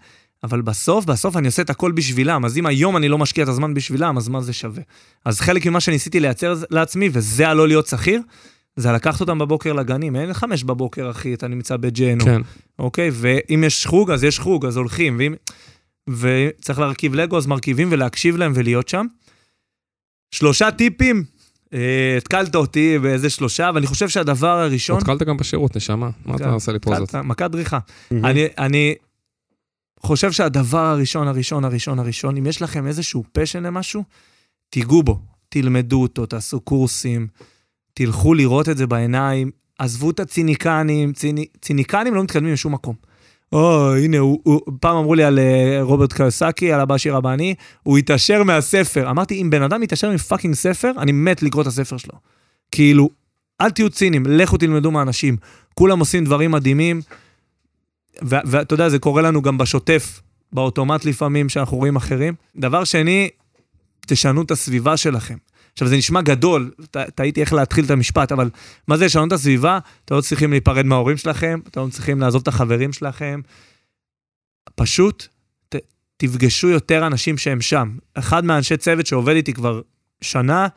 אבל בסוף, בסוף אני עושה את הכל בשבילם, אז אם היום אני לא משקיע את הזמן בשבילם, אז מה זה שווה? אז חלק ממה שניסיתי לייצר לעצמי, וזה הלא להיות שכיר, זה לקחת אותם בבוקר לגנים, אין חמש בבוקר, אחי, אתה נמצא בג'נו. כן. אוקיי? ואם יש חוג, אז יש חוג, אז הולכים, ואם... וצריך להרכיב לגו, אז מרכיבים ולהקשיב להם ולהיות שם. שלושה טיפים, אה, התקלת אותי באיזה שלושה, ואני חושב שהדבר הראשון... התקלת גם בשירות, נשמה. מה אתה כן, עושה לי פה זאת? מכת דריכה. אני, אני חושב שהדבר הראשון, הראשון, הראשון, הראשון, אם יש לכם איזשהו פשן למשהו, תיגעו בו, תלמדו אותו, תעשו קורסים, תלכו לראות את זה בעיניים, עזבו את הציניקנים, ציני, ציניקנים לא מתקדמים לשום מקום. או, הנה, הוא, הוא, פעם אמרו לי על uh, רוברט קיוסקי, על הבא שיר הבאני, הוא התעשר מהספר. אמרתי, אם בן אדם מתעשר מפאקינג ספר, אני מת לקרוא את הספר שלו. כאילו, אל תהיו ציניים, לכו תלמדו מהאנשים. כולם עושים דברים מדהימים, ואתה יודע, זה קורה לנו גם בשוטף, באוטומט לפעמים, שאנחנו רואים אחרים. דבר שני, תשנו את הסביבה שלכם. עכשיו, זה נשמע גדול, תהיתי איך להתחיל את המשפט, אבל מה זה לשנות את הסביבה? אתם לא צריכים להיפרד מההורים שלכם, אתם לא צריכים לעזוב את החברים שלכם. פשוט ת, תפגשו יותר אנשים שהם שם. אחד מהאנשי צוות שעובד איתי כבר שנה,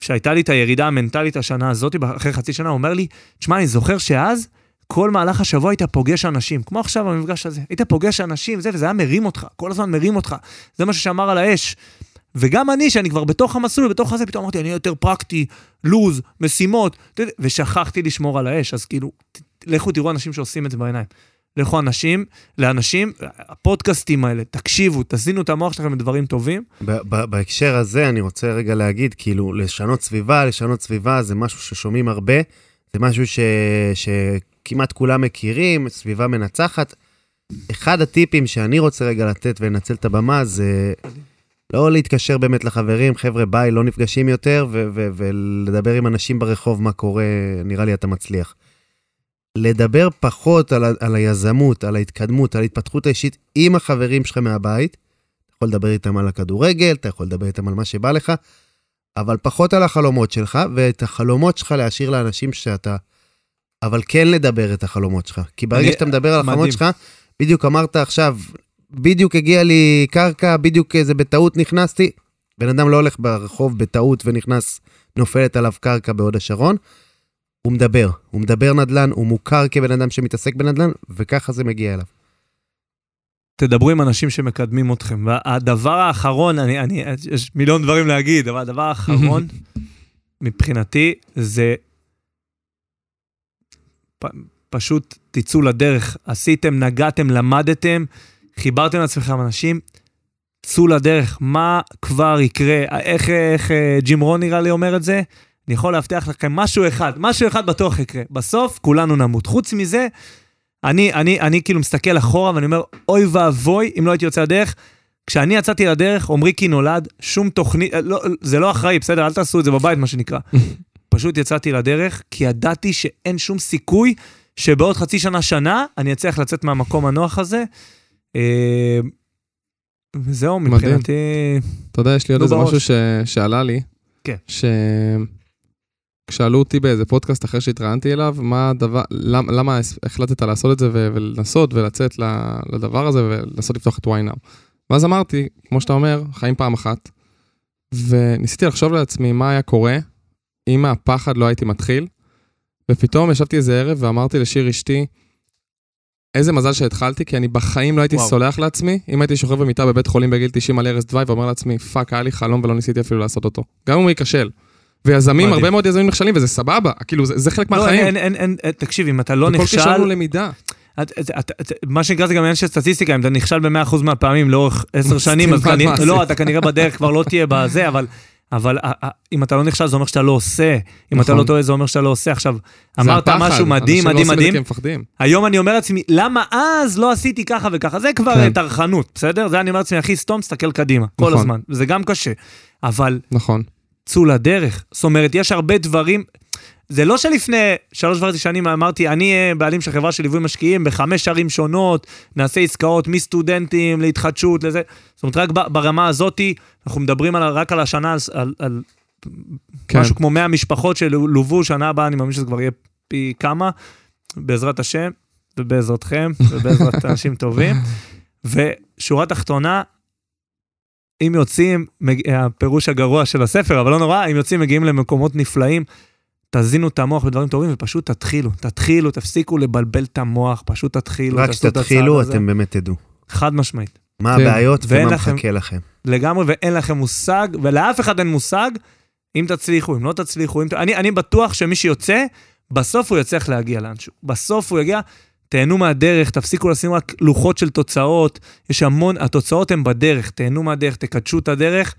שהייתה לי את הירידה המנטלית השנה הזאת, אחרי חצי שנה, אומר לי, תשמע, אני זוכר שאז, כל מהלך השבוע היית פוגש אנשים, כמו עכשיו במפגש הזה. היית פוגש אנשים, זה, וזה היה מרים אותך, כל הזמן מרים אותך. זה מה ששמר על האש. וגם אני, שאני כבר בתוך המסלול, בתוך הזה, פתאום אמרתי, אני יותר פרקטי, לוז, משימות, ושכחתי לשמור על האש, אז כאילו, לכו תראו אנשים שעושים את זה בעיניים. לכו אנשים, לאנשים, הפודקאסטים האלה, תקשיבו, תזינו את המוח שלכם לדברים טובים. בהקשר הזה אני רוצה רגע להגיד, כאילו, לשנות סביבה, לשנות סביבה זה משהו ששומעים הרבה, זה משהו ש... שכמעט כולם מכירים, סביבה מנצחת. אחד הטיפים שאני רוצה רגע לתת ולנצל את הבמה זה לא להתקשר באמת לחברים, חבר'ה, ביי, לא נפגשים יותר, ו- ו- ולדבר עם אנשים ברחוב מה קורה, נראה לי אתה מצליח. לדבר פחות על, ה- על היזמות, על ההתקדמות, על ההתפתחות האישית עם החברים שלך מהבית. אתה יכול לדבר איתם על הכדורגל, אתה יכול לדבר איתם על מה שבא לך, אבל פחות על החלומות שלך, ואת החלומות שלך להשאיר לאנשים שאתה... אבל כן לדבר את החלומות שלך. כי ברגע אני- שאתה מדבר על החלומות מדהים. שלך, בדיוק אמרת עכשיו, בדיוק הגיע לי קרקע, בדיוק איזה בטעות נכנסתי. בן אדם לא הולך ברחוב בטעות ונכנס, נופלת עליו קרקע בהוד השרון. הוא מדבר, הוא מדבר נדל"ן, הוא מוכר כבן אדם שמתעסק בנדל"ן, וככה זה מגיע אליו. תדברו עם אנשים שמקדמים אתכם. והדבר האחרון, אני, אני, יש מיליון דברים להגיד, אבל הדבר האחרון, (laughs) מבחינתי, זה פ, פשוט תצאו לדרך. עשיתם, נגעתם, למדתם, חיברתם לעצמכם אנשים, צאו לדרך. מה כבר יקרה? איך, איך אה, ג'ים רון נראה לי אומר את זה? אני יכול להבטיח לכם משהו אחד, משהו אחד בטוח יקרה. בסוף כולנו נמות. חוץ מזה, אני, אני, אני כאילו מסתכל אחורה ואני אומר, אוי ואבוי אם לא הייתי יוצא לדרך. כשאני יצאתי לדרך, עמרי כי נולד, שום תוכנית, לא, זה לא אחראי, בסדר, אל תעשו את זה בבית, מה שנקרא. (laughs) פשוט יצאתי לדרך, כי ידעתי שאין שום סיכוי שבעוד חצי שנה, שנה, אני אצליח לצאת מהמקום הנוח הזה. אה, וזהו. מבחינתי... אתה יודע, יש לי עוד איזה. משהו ש... שעלה לי. כן. שכשאלו אותי באיזה פודקאסט אחרי שהתראיינתי אליו, מה הדבר, למה, למה החלטת לעשות את זה ו... ולנסות ולצאת לדבר הזה ולנסות לפתוח את YNOW. ואז אמרתי, כמו שאתה אומר, חיים פעם אחת, וניסיתי לחשוב לעצמי מה היה קורה אם מהפחד לא הייתי מתחיל, ופתאום ישבתי איזה ערב ואמרתי לשיר אשתי, איזה מזל שהתחלתי, כי אני בחיים לא הייתי וואו. סולח לעצמי, אם הייתי שוכב במיטה בבית חולים בגיל 90 על ערש דווי ואומר לעצמי, פאק, היה לי חלום ולא ניסיתי אפילו לעשות אותו. גם אם הוא ייכשל. ויזמים, מדהים. הרבה מאוד יזמים נכשלים, וזה סבבה, כאילו, זה, זה חלק לא, מהחיים. אין, אין, אין, אין, תקשיב, אם אתה לא וכל נכשל, כישלון הוא למידה. את, את, את, את, מה שנקרא זה גם עניין של סטטיסטיקה, אם אתה נכשל ב-100% מהפעמים לאורך עשר (laughs) שנים, אז כנראה. לא, אתה כנראה בדרך כבר לא תהיה בזה, אבל, אבל א- א- אם אתה לא נכשל זה אומר שאתה לא עושה, אם אתה נכון. לא טועה זה אומר שאתה לא עושה. עכשיו, זה אמרת הפחד, משהו מדהים, לא מדהים, זה מדהים. היום אני אומר לעצמי, למה אז לא עשיתי ככה וככה? זה כבר כן. אה, טרחנות, בסדר? זה אני אומר לעצמי, אחי, סתום, תסתכל קדימה, כל נכון. הזמן, וזה גם קשה. אבל נכון. צאו לדרך. זאת אומרת, יש הרבה דברים, זה לא שלפני שלוש וחצי שנים אמרתי, אני אהיה בעלים של חברה של ליווי משקיעים בחמש ערים שונות, נעשה עסקאות מסטודנטים להתחדשות, לזה. זאת אומרת, רק ברמה הזאתי, אנחנו מדברים על, רק על השנה, על, על, על כן. משהו כמו 100 משפחות שלוו, שנה הבאה אני מאמין שזה כבר יהיה פי כמה, בעזרת השם, ובעזרתכם, ובעזרת (laughs) אנשים טובים. ושורה תחתונה, אם יוצאים, מג- הפירוש הגרוע של הספר, אבל לא נורא, אם יוצאים, מגיעים למקומות נפלאים, תזינו את המוח בדברים טובים ופשוט תתחילו, תתחילו, תפסיקו לבלבל את המוח, פשוט תתחילו. רק כשתתחילו. אתם באמת תדעו. חד משמעית. מה כן. הבעיות ומה לכם- מחכה לכם. לגמרי, ואין לכם מושג, ולאף אחד אין מושג, אם תצליחו, אם לא תצליחו. אם... אני, אני בטוח שמי שיוצא, בסוף הוא יצליח להגיע לאנשהו. בסוף הוא יגיע, תהנו מהדרך, תפסיקו לשים רק לוחות של תוצאות. יש המון, התוצאות הן בדרך, תהנו מהדרך, תקדשו את הדרך,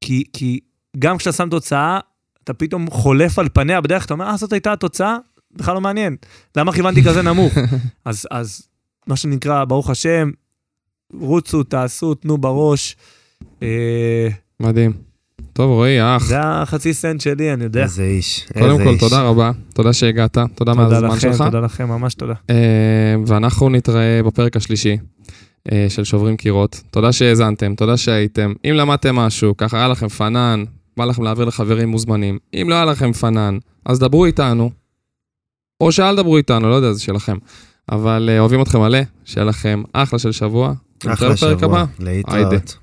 כי, כי גם כשאתה שם תוצאה, אתה פתאום חולף על פניה בדרך, אתה אומר, אה, זאת הייתה התוצאה? בכלל לא מעניין. למה כיוונתי כזה נמוך? (laughs) אז, אז מה שנקרא, ברוך השם, רוצו, תעשו, תנו בראש. אה, מדהים. טוב, רועי, אח. זה החצי סנט שלי, אני יודע. איזה איש. קודם איזה כל, איש. תודה רבה. תודה שהגעת. תודה תודה מהזמן לכם, שלך. תודה לכם, ממש תודה. אה, ואנחנו נתראה בפרק השלישי אה, של שוברים קירות. תודה שהאזנתם, תודה שהייתם. אם למדתם משהו, ככה היה לכם פנן, בא לכם להעביר לחברים מוזמנים. אם לא היה לכם פנן, אז דברו איתנו. או שאל דברו איתנו, לא יודע, זה שלכם. אבל אה, אוהבים אתכם מלא, שיהיה לכם אחלה של שבוע. אחלה שבוע. להתראות.